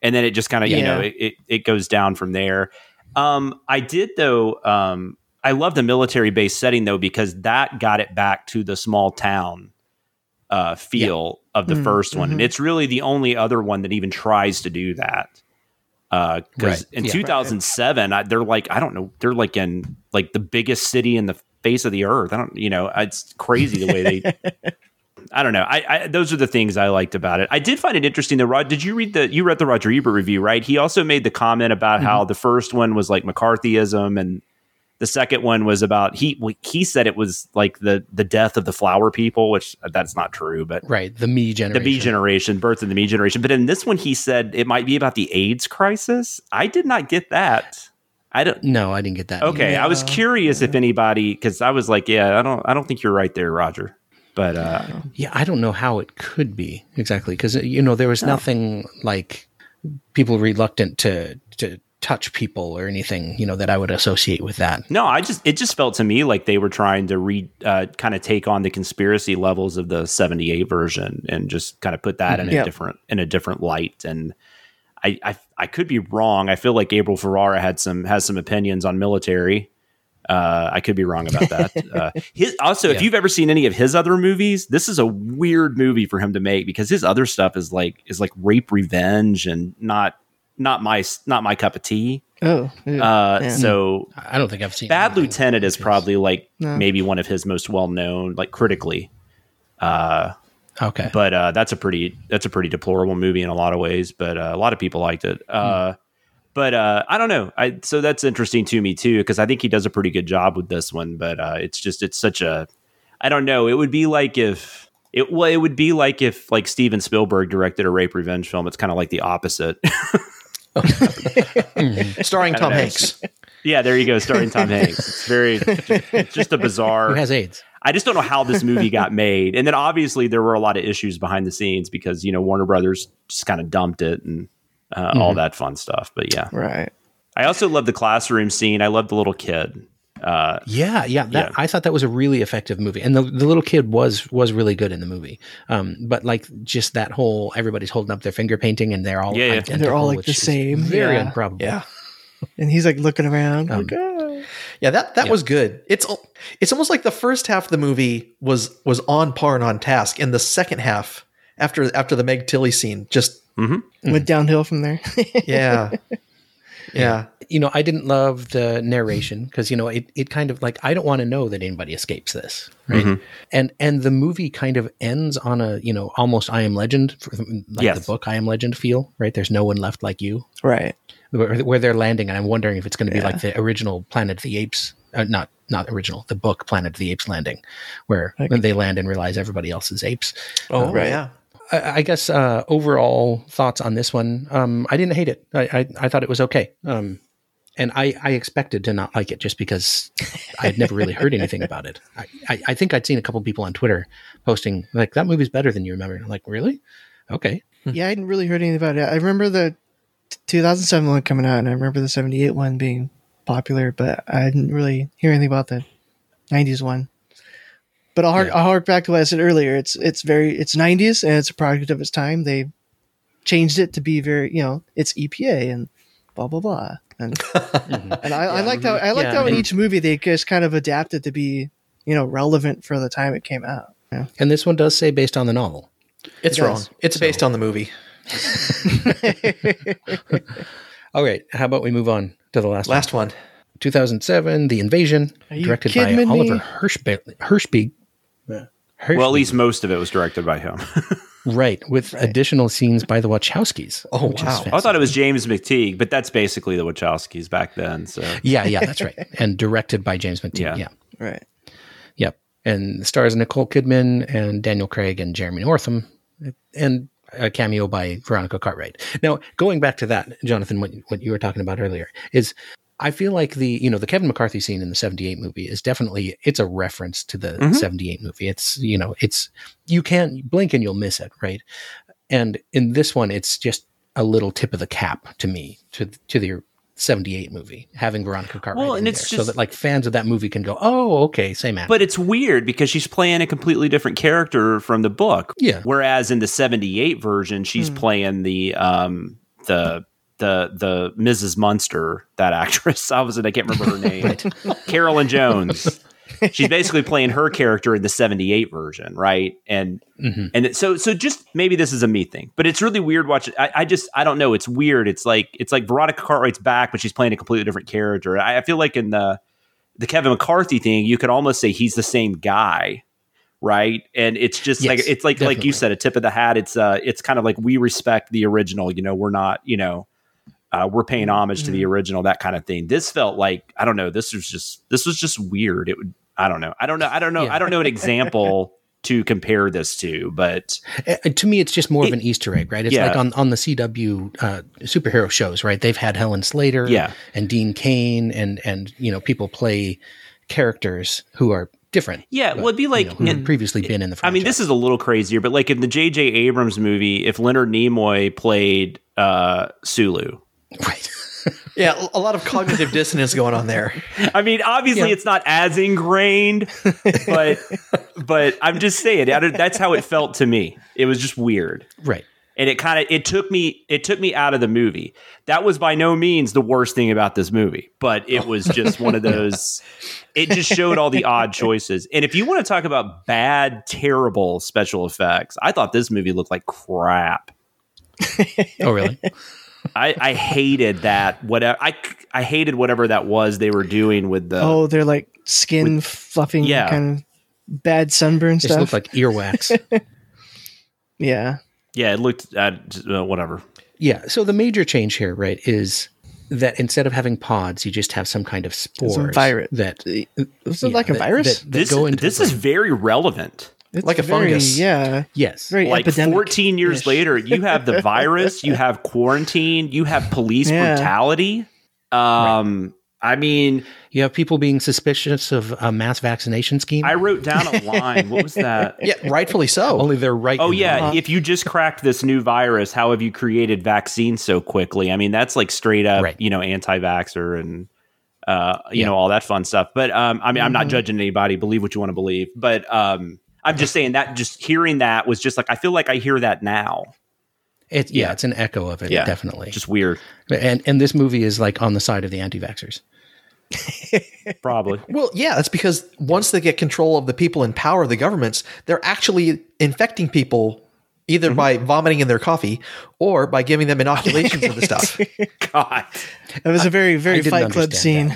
And then it just kind of, you know, it, it, it goes down from there. Um, I did though. Um, I love the military base setting though because that got it back to the small town uh, feel of the Mhm, first one, and mhm. it's really the only other one that even tries to do that. Because Right, in yeah. 2007, I, they're like I don't know, they're like in like the biggest city in the face of the earth. I don't, you know, it's crazy the way they. I don't know. I, I those are the things I liked about it. I did find it interesting. that Rod, did you read the? You read the Roger Ebert review, right? He also made the comment about Mm-hmm. how the first one was like McCarthyism, and the second one was about he. He said it was like the the death of the flower people, which that's not true, but right. The me generation, the generation. B generation, birth of the me generation. But in this one, he said it might be about the AIDS crisis. I did not get that. I don't. No, I didn't get that. Okay, I was Yeah. curious if anybody because I was like, yeah, I don't, I don't think you're right there, Roger. But uh, Yeah, I don't know how it could be exactly because you know there was nothing like people reluctant to to touch people or anything you know that I would associate with that. no, I just it just felt to me like they were trying to re uh, kind of take on the conspiracy levels of the '78 version and just kind of put that in a Yeah. different in a different light. And I, I I could be wrong. I feel like Abel Ferrara had some has some opinions on military. Uh, I could be wrong about that. Uh, his, also, if you've ever seen any of his other movies, this is a weird movie for him to make because his other stuff is like is like rape revenge and not not my not my cup of tea. Oh, yeah. Uh, Yeah. So I don't think I've seen Bad Lieutenant is probably like No. maybe one of his most well known, like critically. Uh, okay. but uh, that's a pretty that's a pretty deplorable movie in a lot of ways. But uh, a lot of people liked it. Uh, But uh, I don't know. I so that's interesting to me too because I think he does a pretty good job with this one. But uh, it's just it's such a I don't know. It would be like if it well it would be like if like Steven Spielberg directed a rape revenge film. It's kind of like the opposite. Starring Tom know. Hanks. yeah, there you go, starring Tom Hanks. It's very it's just a bizarre. Who has AIDS? I just don't know how this movie got made. And then obviously there were a lot of issues behind the scenes because, you know, Warner Brothers just kind of dumped it and uh, all that fun stuff. But yeah. right. I also love the classroom scene. I love the little kid. Uh, Yeah, yeah. That, Yeah. I thought that was a really effective movie, and the the little kid was was really good in the movie. Um, but like just that whole everybody's holding up their finger painting, and they're all Yeah, yeah. identical, They're all, like, the same. Very Yeah. improbable. Yeah. And he's like looking around. Um, like, oh. Yeah, that that Yeah. was good. It's it's almost like the first half of the movie was was on par and on task, and the second half after after the Meg Tilly scene. Just Went downhill from there. yeah, yeah. You know, I didn't love the narration because you know it, it kind of like I don't want to know that anybody escapes this, right? And and the movie kind of ends on a you know almost I Am Legend, like Yes. the book I Am Legend feel, right? There's no one left like you, right. where, where they're landing, and I'm wondering if it's going to be Yeah. like the original Planet of the Apes, uh, not not original, the book Planet of the Apes landing, where Like- when they land and realize everybody else is apes. Oh, right. yeah. I, I guess uh, overall thoughts on this one. Um, I didn't hate it. I, I, I thought it was okay. Um, and I, I expected to not like it just because I had never really heard anything about it. I, I, I think I'd seen a couple people on Twitter posting like that movie's better than you remember. I'm like, really? Okay. Yeah, I hadn't really heard anything about it. I remember the 2007 one coming out, and I remember the 78 one being popular, but I didn't really hear anything about the 90s one. But I'll hark, Yeah. I'll hark back to what I said earlier. It's it's very it's 90s and it's a product of its time. They changed it to be very you know it's EPA and blah blah blah. And and I, I liked how I liked Yeah, how in each movie they just kind of adapted to be you know relevant for the time it came out. Yeah. And this one does say based on the novel. It's It wrong. does. It's based on the movie. All right. How about we move on to the last, Last one. 2007, The Invasion, directed by kidding me? Oliver Hirschbe- Hirschbe. Hirschbe. Well, at least most of it was directed by him. Right, with additional scenes by the Wachowskis. Oh, wow. I thought it was James McTeigue, but that's basically the Wachowskis back then. So Yeah, yeah, that's right. And directed by James McTeigue. Yeah. Yeah. Right. Yep. And the stars Nicole Kidman and Daniel Craig and Jeremy Northam and a cameo by Veronica Cartwright. Now, going back to that, Jonathan, what, what you were talking about earlier is I feel like the, you know, the Kevin McCarthy scene in the 78 movie is definitely, it's a reference to the 78 movie. It's, you know, it's, you can't blink and you'll miss it. Right. And in this one, it's just a little tip of the cap to me, to, to the 78 movie, having Veronica Cartwright. Well, in and it's there, so that like fans of that movie can go, oh, okay, same actor. But it's weird because she's playing a completely different character from the book. Yeah. Whereas in the '78 version, she's playing the um the the the Mrs. Munster, that actress. I was I can't remember her name. Carolyn Jones. She's basically playing her character in the '78 version, right? And Mhm. and so so just maybe this is a me thing, but it's really weird watching. I, I just I don't know. It's weird. It's like it's like Veronica Cartwright's back, but she's playing a completely different character. I, I feel like in the the Kevin McCarthy thing, you could almost say he's the same guy, right? And it's just Yes, like it's like like you said, a tip of the hat. It's uh, it's kind of like we respect the original. You know, we're not you know. Uh, we're paying homage to the original, that kind of thing. This felt like I don't know. This was just this was just weird. It would I don't know. I don't know. I don't know. Yeah. I don't know an example to compare this to, but Uh, to me, it's just more of an Easter egg, right? It's Yeah. like on, on the CW uh, superhero shows, right? They've had Helen Slater, Yeah. and Dean Cain, and and you know people play characters who are different. yeah, well, it'd be like you know, previously been in the. I mean, this is a little crazier, but like in the J.J. Abrams movie, if Leonard Nimoy played uh, Sulu, right. Yeah, a lot of cognitive dissonance going on there. I mean, obviously Yeah. it's not as ingrained, but but I'm just saying that's how it felt to me. It was just weird, right. and it kind of it took me it took me out of the movie. That was by no means the worst thing about this movie, but it oh. was just one of those. It just showed all the odd choices. And if you want to talk about bad, terrible special effects, I thought this movie looked like crap. Oh, really? I, I hated that. Whatever I I hated whatever that was they were doing with the. oh, they're like skin fluffing Yeah. kind of bad sunburn This stuff. looked like earwax. yeah. Yeah, it looked uh, uh, whatever. yeah. So the major change here, right, is that instead of having pods, you just have some kind of spores virus. that Was it yeah, like a that- virus? that- that This go into this the is very relevant. It's like a very- fungus. Yeah. yes, Very Like epidemic. 14 years later, you have the virus, you have quarantine, you have police Yeah. brutality. Um, I mean, you have people being suspicious of a mass vaccination scheme. I wrote down a line. What was that? Yeah, rightfully so. Only they're right. Oh yeah, Uh-huh. if you just cracked this new virus, how have you created vaccines so quickly? I mean, that's like straight up, Right. you know, anti-vaxxer and uh, you Yeah. know all that fun stuff. But um, I mean, I'm Mm-hmm. not judging anybody. Believe what you want to believe. But um, I'm just saying that just hearing that was just like I feel like I hear that now. It's yeah, Yeah. it's an echo of it, Yeah. definitely. Just weird, and and this movie is like on the side of the anti-vaxxers. probably. Well, yeah, that's because once they get control of the people in power, the governments, they're actually infecting people either Mm-hmm. by vomiting in their coffee or by giving them inoculations of the stuff. God. It was a very, very didn't Fight Club scene.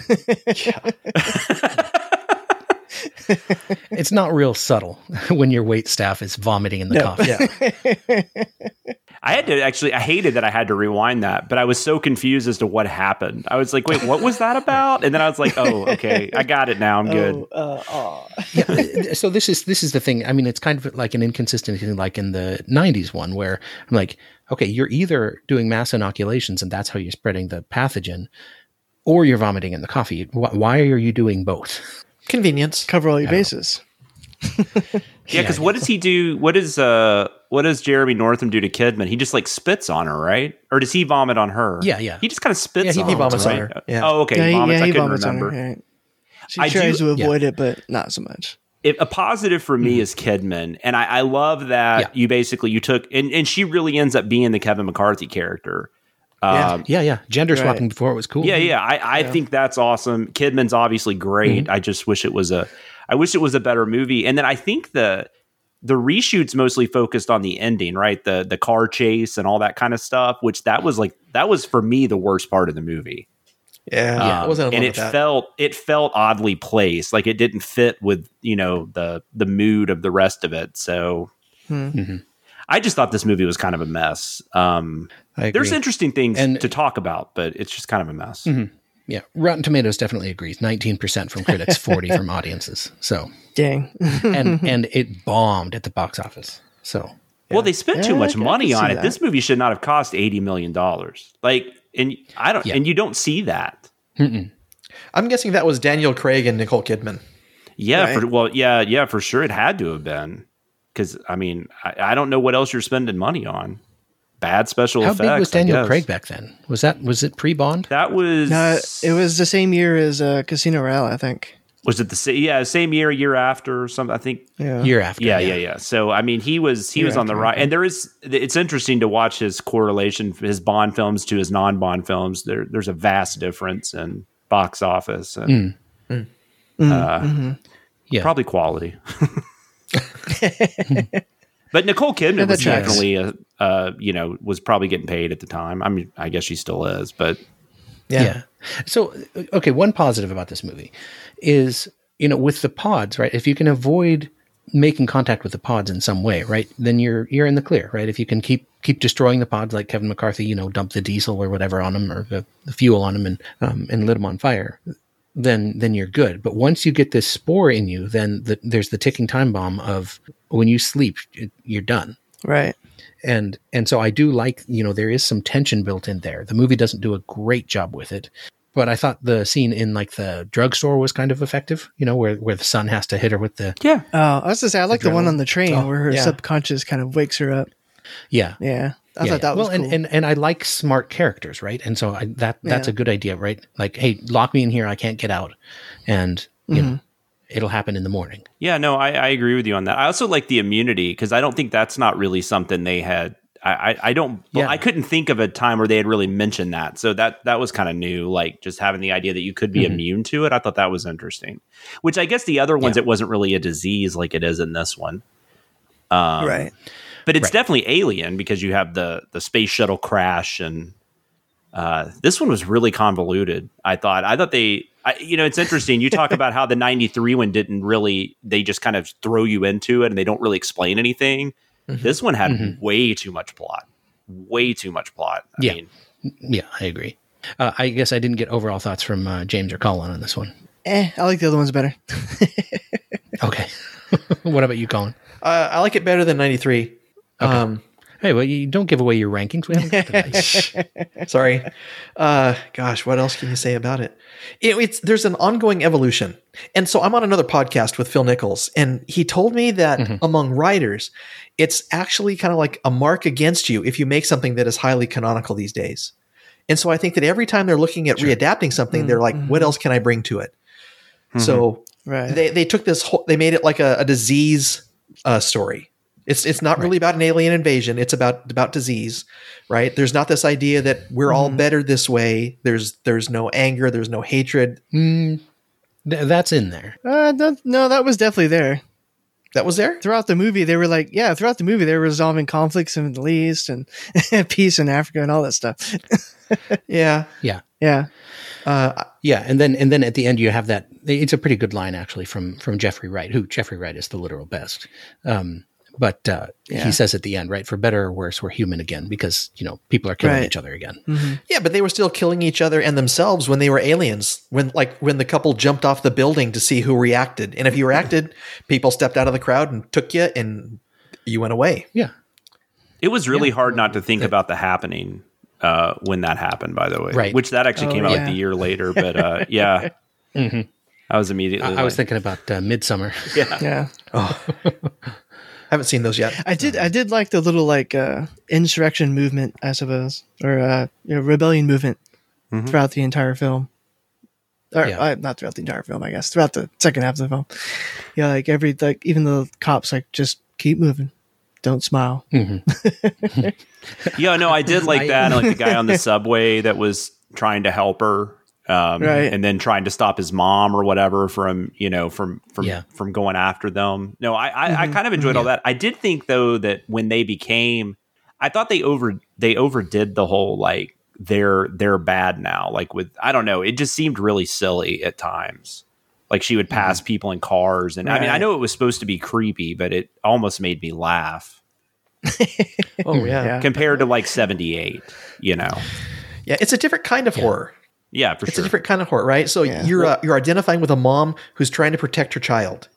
Understand It's not real subtle when your wait staff is vomiting in the No. coffee. Yeah. I had to actually, I hated that I had to rewind that, but I was so confused as to what happened. I was like, wait, what was that about? And then I was like, oh, okay, I got it now. I'm good. Oh, uh, yeah. So this is this is the thing. I mean, it's kind of like an inconsistency, like in the '90s one, where I'm like, okay, you're either doing mass inoculations and that's how you're spreading the pathogen, or you're vomiting in the coffee. Why are you doing both? Convenience. Cover all your bases. Yeah, because what does he do? What does uh, what does Jeremy Northam do to Kidman? He just like spits on her, right? Or does he vomit on her? Yeah, yeah. He just kind of spits. Yeah, he- on he her, vomits on her, yeah. Oh, okay. Yeah, he, vomits. yeah, I he couldn't vomits remember. on her. right. She I tries do- to avoid it, but not so much. If a positive for me is Kidman, and I, I love that Yeah. you basically you took and, and she really ends up being the Kevin McCarthy character. Yeah. Um, Yeah, yeah. Gender Right. swapping before it was cool. Yeah, yeah. I, I think that's awesome. Kidman's obviously great. Mm-hmm. I just wish it was a I wish it was a better movie. And then I think the the reshoots mostly focused on the ending, right? The the car chase and all that kind of stuff, which that was like that was for me the worst part of the movie. Yeah. I Um, wasn't and it that. felt it felt oddly placed. Like it didn't fit with, you know, the the mood of the rest of it. So Hmm. Mhm. I just thought this movie was kind of a mess. Um, I there's interesting things And- to talk about, but it's just kind of a mess. Mhm. Yeah, Rotten Tomatoes definitely agrees. Nineteen percent from critics, forty from audiences. So, Dang. and and it bombed at the box office. So, Well, they spent too Yeah, much money on it. that. This movie should not have cost eighty million dollars. Like, and I don't, Yeah. and you don't see that. mm-mm. I'm guessing that was Daniel Craig and Nicole Kidman. Yeah, Right. for, well, yeah, yeah, for sure, it had to have been because I mean, I, I don't know what else you're spending money on. Bad special how effects. big was Daniel. Craig back then? Was that was it pre Bond? That was no, it was the same year as uh, Casino Royale, I think. was it the same? Yeah, same year, year after or something. I think Yeah. Year after. yeah, yeah, yeah. So I mean, he was he Year was on the right, and there is. It's interesting to watch his correlation, his Bond films to his non-Bond films. There, there's a vast difference in box office and Mm. Mm, Uh, mhm. Yeah. probably quality. but Nicole Kidman Yeah, was tracks. definitely a, uh, you know, was probably getting paid at the time. I mean, I guess she still is, but Yeah. So, okay, one positive about this movie is, you know, with the pods, right? If you can avoid making contact with the pods in some way, right? Then you're you're in the clear, right? If you can keep keep destroying the pods like Kevin McCarthy, you know, dump the diesel or whatever on them or the, the fuel on them and um, and lit them on fire, then then you're good. But once you get this spore in you, then the, there's the ticking time bomb of when you sleep, you're done Right. and and so I do like you know there is some tension built in there. The movie doesn't do a great job with it, but I thought the scene in like the drugstore was kind of effective. You know where where the son has to hit her with the yeah, Oh, I was gonna say I like the one on the train Oh, where her yeah. subconscious kind of wakes her up. Yeah. Yeah, I yeah, thought that yeah. was well, cool. and, and and I like smart characters, right? And so I, that that's Yeah. a good idea, right? Like, hey, lock me in here, I can't get out, and you Mm-hmm. know, it'll happen in the morning. yeah. No, I, I agree with you on that. I also like the immunity because I don't think that's not really something they had. I, I, I don't. Yeah. I couldn't think of a time where they had really mentioned that. So that that was kind of new. Like just having the idea that you could be Mhm. immune to it. I thought that was interesting. Which I guess the other ones Yeah. it wasn't really a disease like it is in this one. Um, right. But it's Right. definitely alien because you have the the space shuttle crash and uh, this one was really convoluted. I thought I thought they I, you know it's interesting. You talk about how the '93 one didn't really they just kind of throw you into it and they don't really explain anything. Mhm. This one had Mhm. way too much plot, way too much plot. I Yeah. mean, Yeah, I agree. Uh, I guess I didn't get overall thoughts from uh, James or Colin on this one. Eh, I like the other ones better. Okay, what about you, Colin? Uh, I like it better than 93. Um, Hey, well, you don't give away your rankings. We haven't got that. Sorry. Uh, gosh, what else can you say about it? it? It's there's an ongoing evolution, and so I'm on another podcast with Phil Nichols, and he told me that Mhm. among writers, it's actually kind of like a mark against you if you make something that is highly canonical these days. And so I think that every time they're looking at readapting something, they're like, "What else can I bring to it?" So Right. they they took this whole they made it like a, a disease uh, story. It's it's not really about an alien invasion. It's about about disease, right? There's not this idea that we're all Mhm. better this way. There's there's no anger. There's no hatred. Mm, th- that's in there. uh, no, no, that was definitely there. That was there. throughout the movie, they were like, yeah, throughout the movie, they were resolving conflicts in the Middle East and peace in Africa and all that stuff. Yeah. Yeah. yeah. Uh, Yeah, and then and then at the end you have that. It's a pretty good line actually from from Jeffrey Wright, who Jeffrey Wright is the literal best. Um, but uh, Yeah. he says at the end, right, for better or worse, we're human again because you know people are killing Right. each other again. yeah, but they were still killing each other and themselves when they were aliens. When like when the couple jumped off the building to see who reacted, and if you reacted, people stepped out of the crowd and took you, and you went away. Yeah, It was really hard not to think about the happening uh, when that happened. By the way, Right. Which that actually Oh, came out like yeah. a year later, but uh, yeah, I was immediately. I, I was thinking about uh, Midsummer. Yeah. haven't seen those yet. I did. I did like the little like uh, insurrection movement, I suppose, or uh, you know, rebellion movement throughout the entire film. Or Yeah. uh, not throughout the entire film, I guess. Throughout the second half of the film. Yeah, like every like even the cops like just keep moving, don't smile. Yeah, no, I did like that. and, Like the guy on the subway that was trying to help her, um, Right. and then trying to stop his mom or whatever from you know from from Yeah. from going after them. No, I I, I kind of enjoyed all that. I did think though that when they became, I thought they over they overdid the whole like they're they're bad now. Like with I don't know, it just seemed really silly at times. Like she would pass people in cars, and I mean I know it was supposed to be creepy, but it almost made me laugh Oh yeah. Yeah. compared to like 78 you know Yeah, it's a different kind of horror. Yeah for It's sure. It's a different kind of horror, right? So Yeah. you're uh, you're identifying with a mom who's trying to protect her child,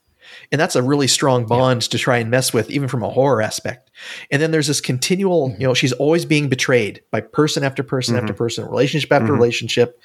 and that's a really strong bond to try and mess with, even from a horror aspect. And then there's this continual, you know, she's always being betrayed by person after person after person, relationship after relationship,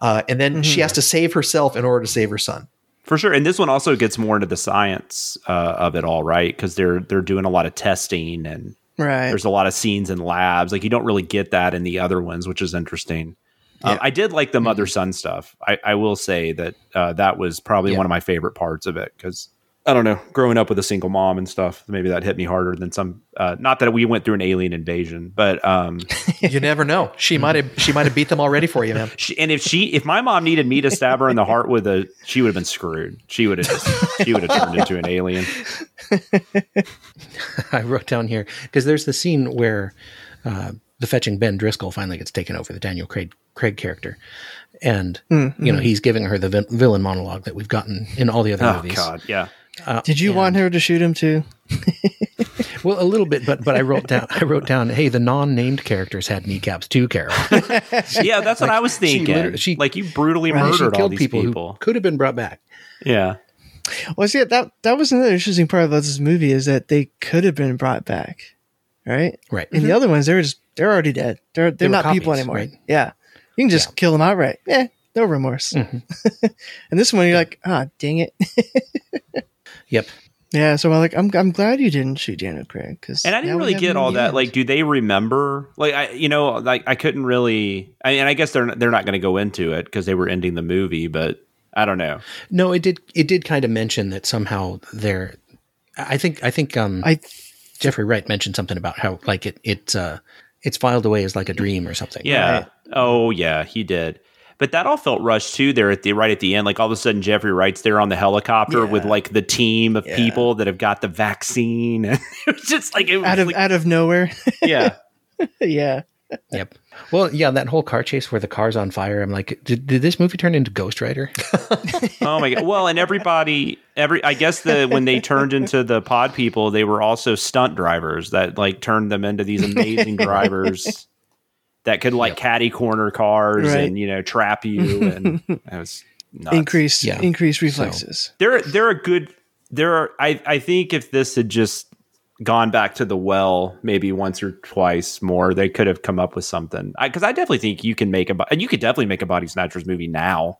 uh, and then she has to save herself in order to save her son. for sure. And this one also gets more into the science uh, of it all right? Because they're they're doing a lot of testing and Right. there's a lot of scenes in labs. Like you don't really get that in the other ones which is interesting um, i did like the mother son stuff I, I will say that uh, that was probably Yeah. one of my favorite parts of it because I don't know. Growing up with a single mom and stuff, maybe that hit me harder than some. Uh, not that we went through an alien invasion, but um, You never know. She might have she might have beat them already for you, man. She, and if she, if my mom needed me to stab her in the heart with a, she would have been screwed. She would have she would have turned into an alien. I wrote down here because there's the scene where uh, the fetching Ben Driscoll finally gets taken over, the Daniel Craig, Craig character, and mm, you know mm. he's giving her the vi- villain monologue that we've gotten in all the other Oh movies. God, yeah. Uh, Did you want her to shoot him too? Well, a little bit, but but I wrote down I wrote down, hey, the non-named characters had kneecaps too, Carol. Yeah, that's what I was thinking. literally- she- like you brutally she murdered all killed these people, people. who could have been brought back. Yeah, Well, see, that that was another interesting part about this movie is that they could have been brought back, right? Right. And the other ones, they're just they're already dead. They're they're were not people anymore. right? Yeah, you can just kill them outright. Yeah, no remorse. Mm-hmm. and this one, you're like, ah, dang it. Yep. yeah, so I'm like, I'm I'm glad you didn't shoot Daniel Craig because and I didn't really get all that. Like, do they remember? Like, I, you know, like I couldn't really. I, and I guess they're they're not going to go into it because they were ending the movie, but I don't know. No, it did. It did kind of mention that somehow they're. I think. I think. Um, I Jeffrey Wright mentioned something about how like it it's uh it's filed away as like a dream or something. Yeah. Right. Oh, yeah, he did. But that all felt rushed too. There at the right at the end, like all of a sudden Jeffrey Wright's there on the helicopter Yeah. with like the team of Yeah. people that have got the vaccine. it was just like it was out of like, out of nowhere. yeah. yeah. Yep. Well, yeah, that whole car chase where the car's on fire. I'm like, did, did this movie turn into Ghost Rider? Oh my god. Well, and everybody, every I guess the when they turned into the pod people, they were also stunt drivers that like turned them into these amazing drivers that could like caddy corner cars Right. and you know trap you and it was nuts. Increased Yeah. increased reflexes. they're they're a good there are I, I think if this had just gone back to the well maybe once or twice more they could have come up with something because I, definitely think you can make a and you could definitely make a body snatchers movie now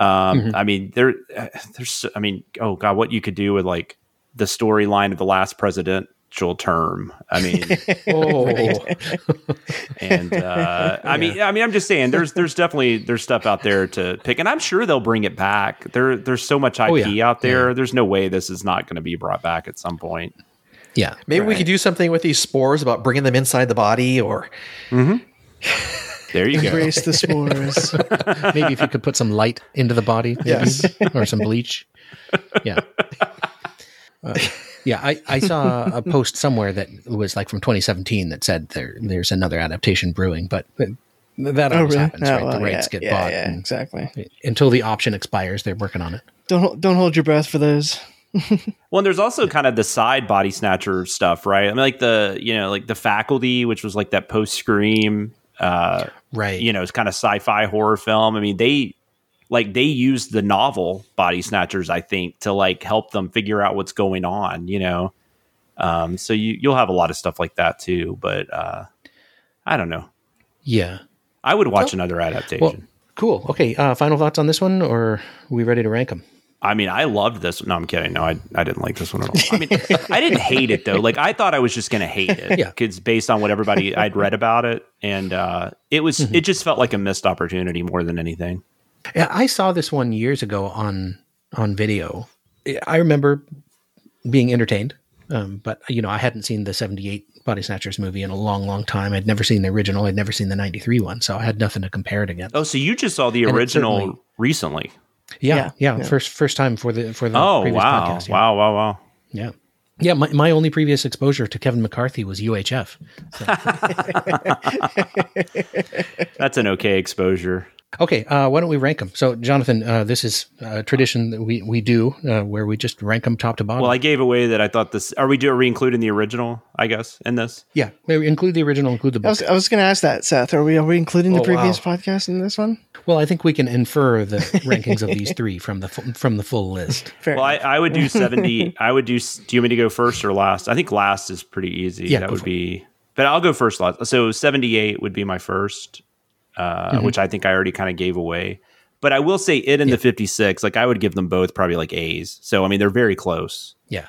um i mean there uh, there's i mean oh god what you could do with like the storyline of the last presidential term i mean Oh, and uh, I mean, I mean, I'm just saying, there's there's definitely there's stuff out there to pick, and I'm sure they'll bring it back. There there's so much IP Oh, yeah. out there. There's no way this is not going to be brought back at some point. Yeah. Maybe we could do something with these spores about bringing them inside the body, or There you go. Embrace the spores. Maybe if you could put some light into the body, maybe, Yes. or some bleach. Yeah. Uh, yeah, I, I saw a post somewhere that was like from 2017 that said there there's another adaptation brewing, but that always happens, Oh, right? well, the rights yeah, get yeah, bought yeah, exactly. until the option expires. They're working on it. Don't don't hold your breath for those. Well, and there's also kind of the side body snatcher stuff, right? I mean, like the you know, like the faculty, which was like that post scream, uh, Right. you know, it's kind of sci-fi horror film. I mean, they like they used the novel Body Snatchers, I think, to like help them figure out what's going on. You know, um, so you you'll have a lot of stuff like that too. But uh, I don't know. Yeah. I would watch another adaptation. Well, cool. Okay. Uh, final thoughts on this one, or are we ready to rank them? I mean, I loved this. No, I'm kidding. No, I, I didn't like this one at all. I mean, I didn't hate it though. Like I thought I was just going to hate it. Yeah. Because based on what everybody I'd read about it, and uh, it was it just felt like a missed opportunity more than anything. Yeah, I saw this one years ago on on video. I remember being entertained, um, but you know, I hadn't seen the '78 Body Snatchers movie in a long, long time. I'd never seen the original. I'd never seen the '93 one, so I had nothing to compare it against. Oh, so you just saw the And original recently? Yeah, yeah, yeah, yeah. first first time for the for the Oh previous wow, podcast. Yeah. wow, wow, wow. Yeah. Yeah, my, my only previous exposure to Kevin McCarthy was UHF. That's an okay exposure. Okay, uh, why don't we rank them? So, Jonathan, uh, this is a tradition that we, we do uh, where we just rank them top to bottom. Well, I gave away that I thought this. Are we do? Are we including the original? I guess in this. yeah, maybe include the original, include the I book. was I was going to ask that, Seth. Are we are we including the Oh, previous wow. podcast in this one? Well, I think we can infer the rankings of these three from the from the full list. Fair. Well, I, I would do seventy. I would do. Do you want me to go first or last? I think last is pretty easy. Yeah, that would for it. be. But I'll go first. Last. So seventy-eight would be my first, uh, Mm-hmm. which I think I already kind of gave away. But I will say it and the fifty-six. Like I would give them both probably like A's. So I mean they're very close. Yeah,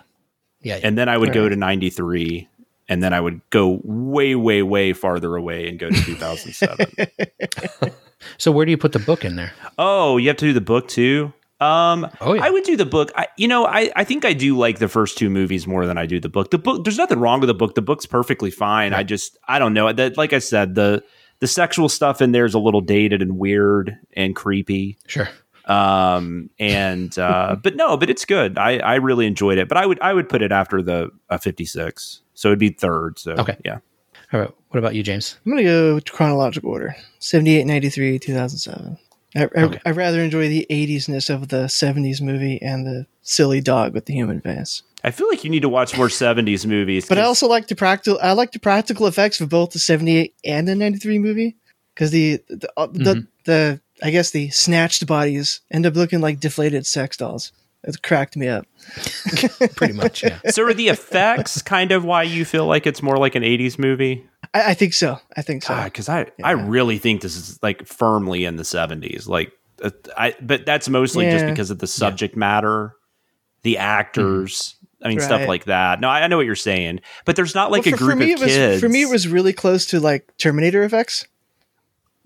yeah. And then I would go Right. to ninety-three, and then I would go way, way, way farther away and go to two thousand seven. so, where do you put the book in there? Oh, you have to do the book too. Um, Oh, yeah. I would do the book. I, you know, I, I think I do like the first two movies more than I do the book. The book, there's nothing wrong with the book. The book's perfectly fine. I just, I don't know. That, like I said, the the sexual stuff in there is a little dated and weird and creepy. Sure. Um, and uh, but no, but it's good. I, I really enjoyed it. But I would, I would put it after the uh, 56. So it'd be third. So Okay. yeah. All right. What about you, James? I'm going to go to chronological order 78, 93, 2007. I, I, Okay. I rather enjoy the 80s-ness of the 70s movie and the silly dog with the human face. I feel like you need to watch more 70s movies. But I 'cause- also like the practical. I like the practical effects of both the '78 and the '93 movie because the the, uh, the Mm-hmm. the I guess the snatched bodies end up looking like deflated sex dolls. It cracked me up. Pretty much. Yeah. so are the effects kind of why you feel like it's more like an 80s movie? I, I think so. I think so. because I I really think this is like firmly in the seventies. Like uh, I, but that's mostly just because of the subject matter, the actors. I mean, stuff Mm-hmm. Like that. No, I, I know what you're saying, but there's not like Well, a for, group for me, of it was kids. for me it was really close to like Terminator effects.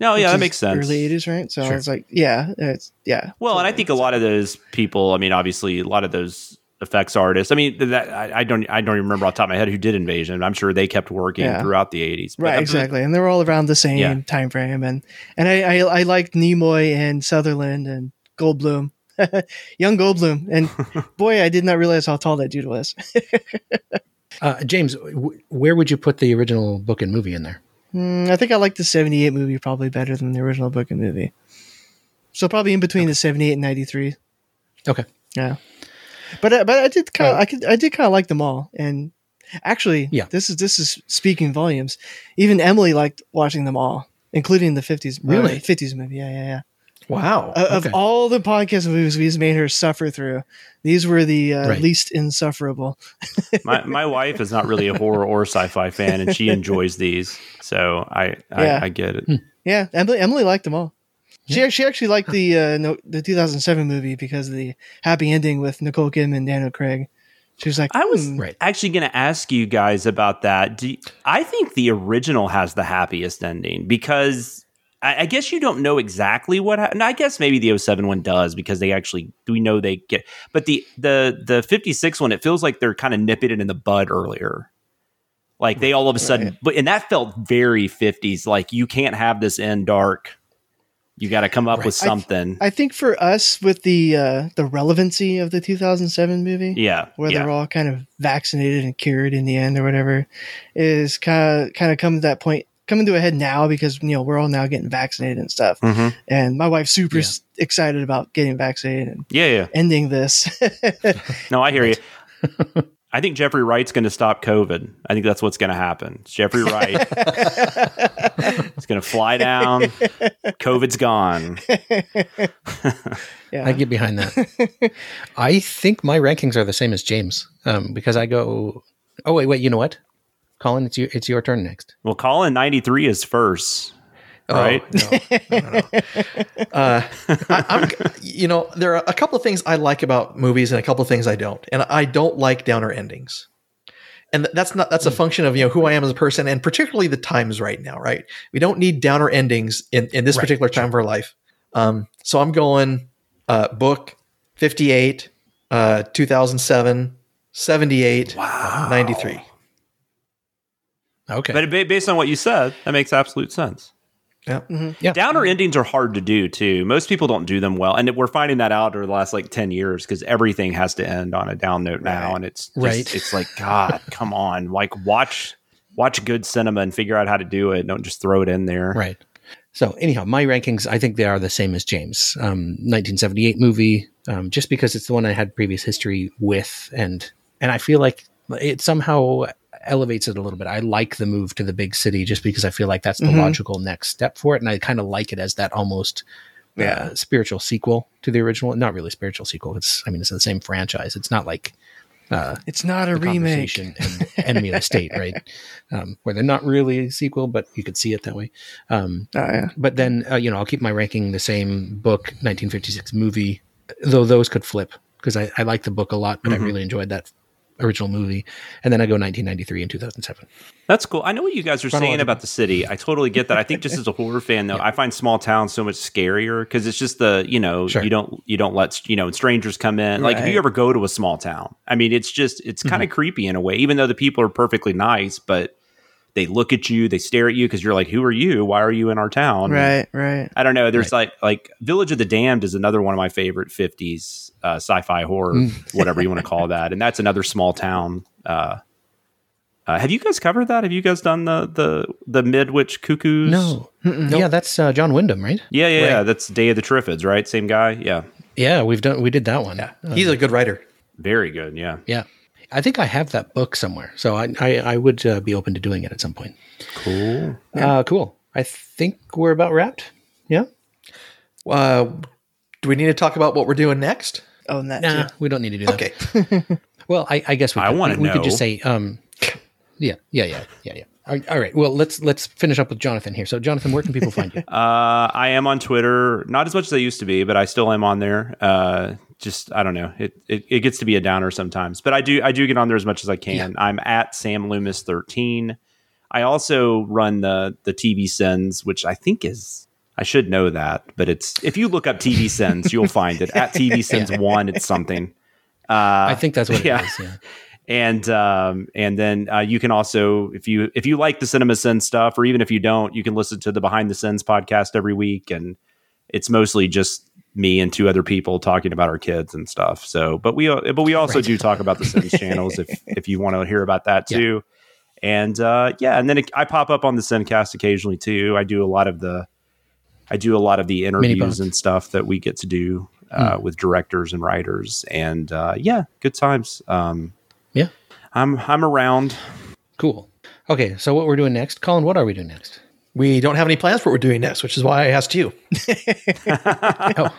no, yeah, that makes sense. Early '80s, right? So Sure. I was like, yeah, it's yeah. Well, and I think a lot of those people. I mean, obviously, a lot of those effects artists. I mean, that I, I don't I don't even remember off the top of my head who did Invasion. I'm sure they kept working Yeah. throughout the 80s. But Right, I'm- exactly, and they were all around the same Yeah. time frame, and and I, I I liked Nimoy and Sutherland and Goldblum, young Goldblum, and boy, I did not realize how tall that dude was. Uh, James, w- where would you put the original book and movie in there? Mm, I think I like the '78 movie probably better than the original book and movie. So probably in between the '78 and '93. Okay. Yeah, but uh, but I did kind of Uh, I could I did kind of like them all, and actually, Yeah. this is this is speaking volumes. Even Emily liked watching them all, including the '50s Really? uh, '50s movie. Yeah, yeah, yeah. Wow. Uh, Of all the podcast movies we've made her suffer through, these were the uh, Right. least insufferable. my my wife is not really a horror or sci-fi fan, and she enjoys these. So I I, Yeah. I get it. Yeah, Emily Emily liked them all. She she actually liked the uh, no, the 2007 movie because of the happy ending with Nicole Kidman and Daniel Craig. She was like, I was "Hmm, Right. actually going to ask you guys about that. Do you- I think the original has the happiest ending because I, I guess you don't know exactly what happened. I guess maybe the 07 one does because they actually we know they get. But the the the 56 one, it feels like they're kind of nipping it in the bud earlier. Like they all of a sudden, but and that felt very 50s. Like you can't have this end dark. You got to come up with I th- something. I think for us, with the uh, the relevancy of the 2007 movie, yeah, where yeah. they're all kind of vaccinated and cured in the end or whatever, is kind of kind of come to that point, coming to a head now because you know we're all now getting vaccinated and stuff. Mhm. And my wife's super Yeah. excited about getting vaccinated and yeah, yeah. ending this. No, I hear you. I think Jeffrey Wright's going to stop COVID. I think that's what's going to happen. It's Jeffrey Wright is going to fly down. COVID's gone. yeah, I get behind that. I think my rankings are the same as James um, because I go. Oh wait, wait. You know what, Colin? It's your it's your turn next. Well, Colin 93 is first. Right? Oh, no, no, no. Uh, I, I'm, you know, there are a couple of things I like about movies and a couple of things I don't, and I don't like downer endings. And that's not that's a function of you know who I am as a person, and particularly the times right now. Right, we don't need downer endings in in this Right, particular time of our life. Um, so I'm going uh, book 58, uh, 2007, 78, 93. Okay. But based on what you said, that makes absolute sense. Yeah. yeah. Downer endings are hard to do too. Most people don't do them well, and we're finding that out over the last like ten years because everything has to end on a down note now, Right. and it's just, Right. It's like God, come on, like watch watch good cinema and figure out how to do it. Don't just throw it in there. Right. So anyhow, my rankings, I think they are the same as James. Um, 1978 movie, um, just because it's the one I had previous history with, and and I feel like it somehow elevates it a little bit. I like the move to the big city just because I feel like that's the Mhm. logical next step for it, and I kind of like it as that almost Yeah. uh, spiritual sequel to the original. Not really spiritual sequel. It's I mean it's the same franchise. It's not like uh, it's not a remake. and enemy of the state, right? Um, where they're not really a sequel, but you could see it that way. Um, Oh, yeah. but then uh, you know I'll keep my ranking the same book 1956 movie though those could flip because I, I like the book a lot but I really enjoyed that original movie and then I go 1993 and 2007 That's cool. I know what you guys are saying about the city. I totally get that. I think just as a horror fan, though, I find small towns so much scarier because it's just the you know Sure. you don't you don't let you know strangers come in. Like if you ever go to a small town, I mean, it's just it's kind of mm-hmm. creepy in a way. Even though the people are perfectly nice, but they look at you, they stare at you because you're like, who are you? Why are you in our town? Right, right. I don't know. There's like like Village of the Damned is another one of my favorite '50s uh, sci-fi horror, Mm. whatever you want to call that, and that's another small town. Uh, uh, have you guys covered that? Have you guys done the the the Midwich Cuckoos? no yeah that's uh, John Wyndham right Yeah, yeah, yeah. Right. That's Day of the Triffids, right? Same guy. Yeah, yeah we've done we did that one Yeah, he's a good writer. very good. Yeah, yeah I think I have that book somewhere so I I, I would uh, be open to doing it at some point cool. uh, cool I think we're about wrapped yeah Uh, do we need to talk about what we're doing next? Oh, and that nah too. we don't need to do that Okay. Well, I, I guess we I could, wanna we, we could just say, um, yeah, yeah, yeah, yeah, yeah. All right, all right. Well, let's let's finish up with Jonathan here. So, Jonathan, where can people find you? Uh, I am on Twitter, not as much as I used to be, but I still am on there. Uh, just I don't know, it, it it gets to be a downer sometimes, but I do I do get on there as much as I can. I'm at Sam Loomis thirteen. I also run the the TV Sins, which I think is I should know that, but it's if you look up TV Sins, you'll find it at TV Sins one. It's something. Uh, I think that's what yeah. it is. Yeah. and um, and then uh, you can also if you if you like the cinema sins stuff or even if you don't you can listen to the behind the sins podcast every week and it's mostly just me and two other people talking about our kids and stuff so but we uh, but we also Right. do talk about the sins channels if if you want to hear about that Yeah. too and uh, yeah and then it, i pop up on the sincast occasionally too i do a lot of the i do a lot of the interviews and stuff that we get to do uh, with directors and writers and uh, yeah good times um, Yeah. I'm I'm around. Cool. Okay. So, what we're doing next, Colin? What are we doing next? We don't have any plans for what we're doing next, which is why I asked you. oh,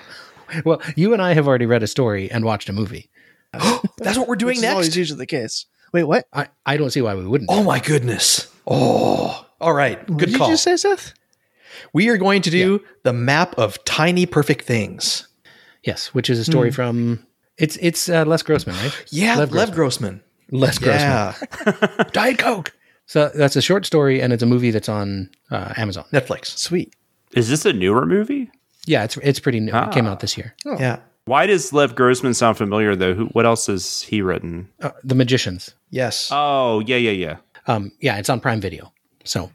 well, you and I have already read a story and watched a movie. That's what we're doing Which is next. always usually the case. Wait, what? I, I don't see why we wouldn't. Oh my goodness. Oh, all right. What Good did call. you just say, Seth? We are going to do the map of tiny perfect things. Yes, which is a story from it's it's uh, Les Grossman, right? Yeah, Lev Lev, Grossman. Grossman. Les Grossman. Yeah, Diet Coke. So that's a short story, and it's a movie that's on uh, Amazon. Netflix. Sweet. Is this a newer movie? Yeah, it's it's pretty new. It came Ah. out this year. Yeah. Why does Lev Grossman sound familiar though? Who, what else has he written? Uh, the Magicians. Yes. Oh yeah yeah yeah. Um, yeah, it's on Prime Video. So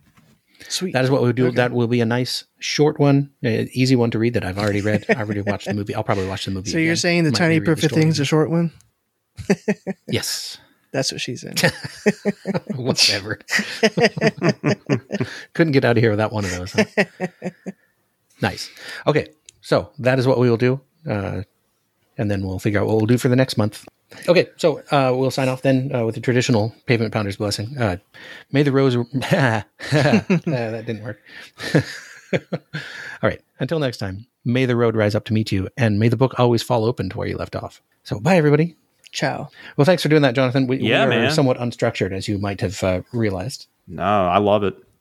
Sweet. That is what we'll do. Okay. That will be a nice short one, easy one to read that I've already read. I already watched the movie. I'll probably watch the movie. so you're saying the Might tiny perfect thing's a short one? Yes. That's what she's in. Whatever. Couldn't get out of here without one of those. huh? nice. Okay. So that is what we will do. Uh, and then we'll figure out what we'll do for the next month. Okay. So uh, we'll sign off then uh, with the traditional pavement pounder's blessing. Uh, may the rose. Uh, that didn't work. All right. Until next time, may the road rise up to meet you, and may the book always fall open to where you left off. So bye, everybody. Ciao. Well, thanks for doing that, Jonathan. We, Yeah, we are man. somewhat unstructured, as you might have uh, realized. No, I love it.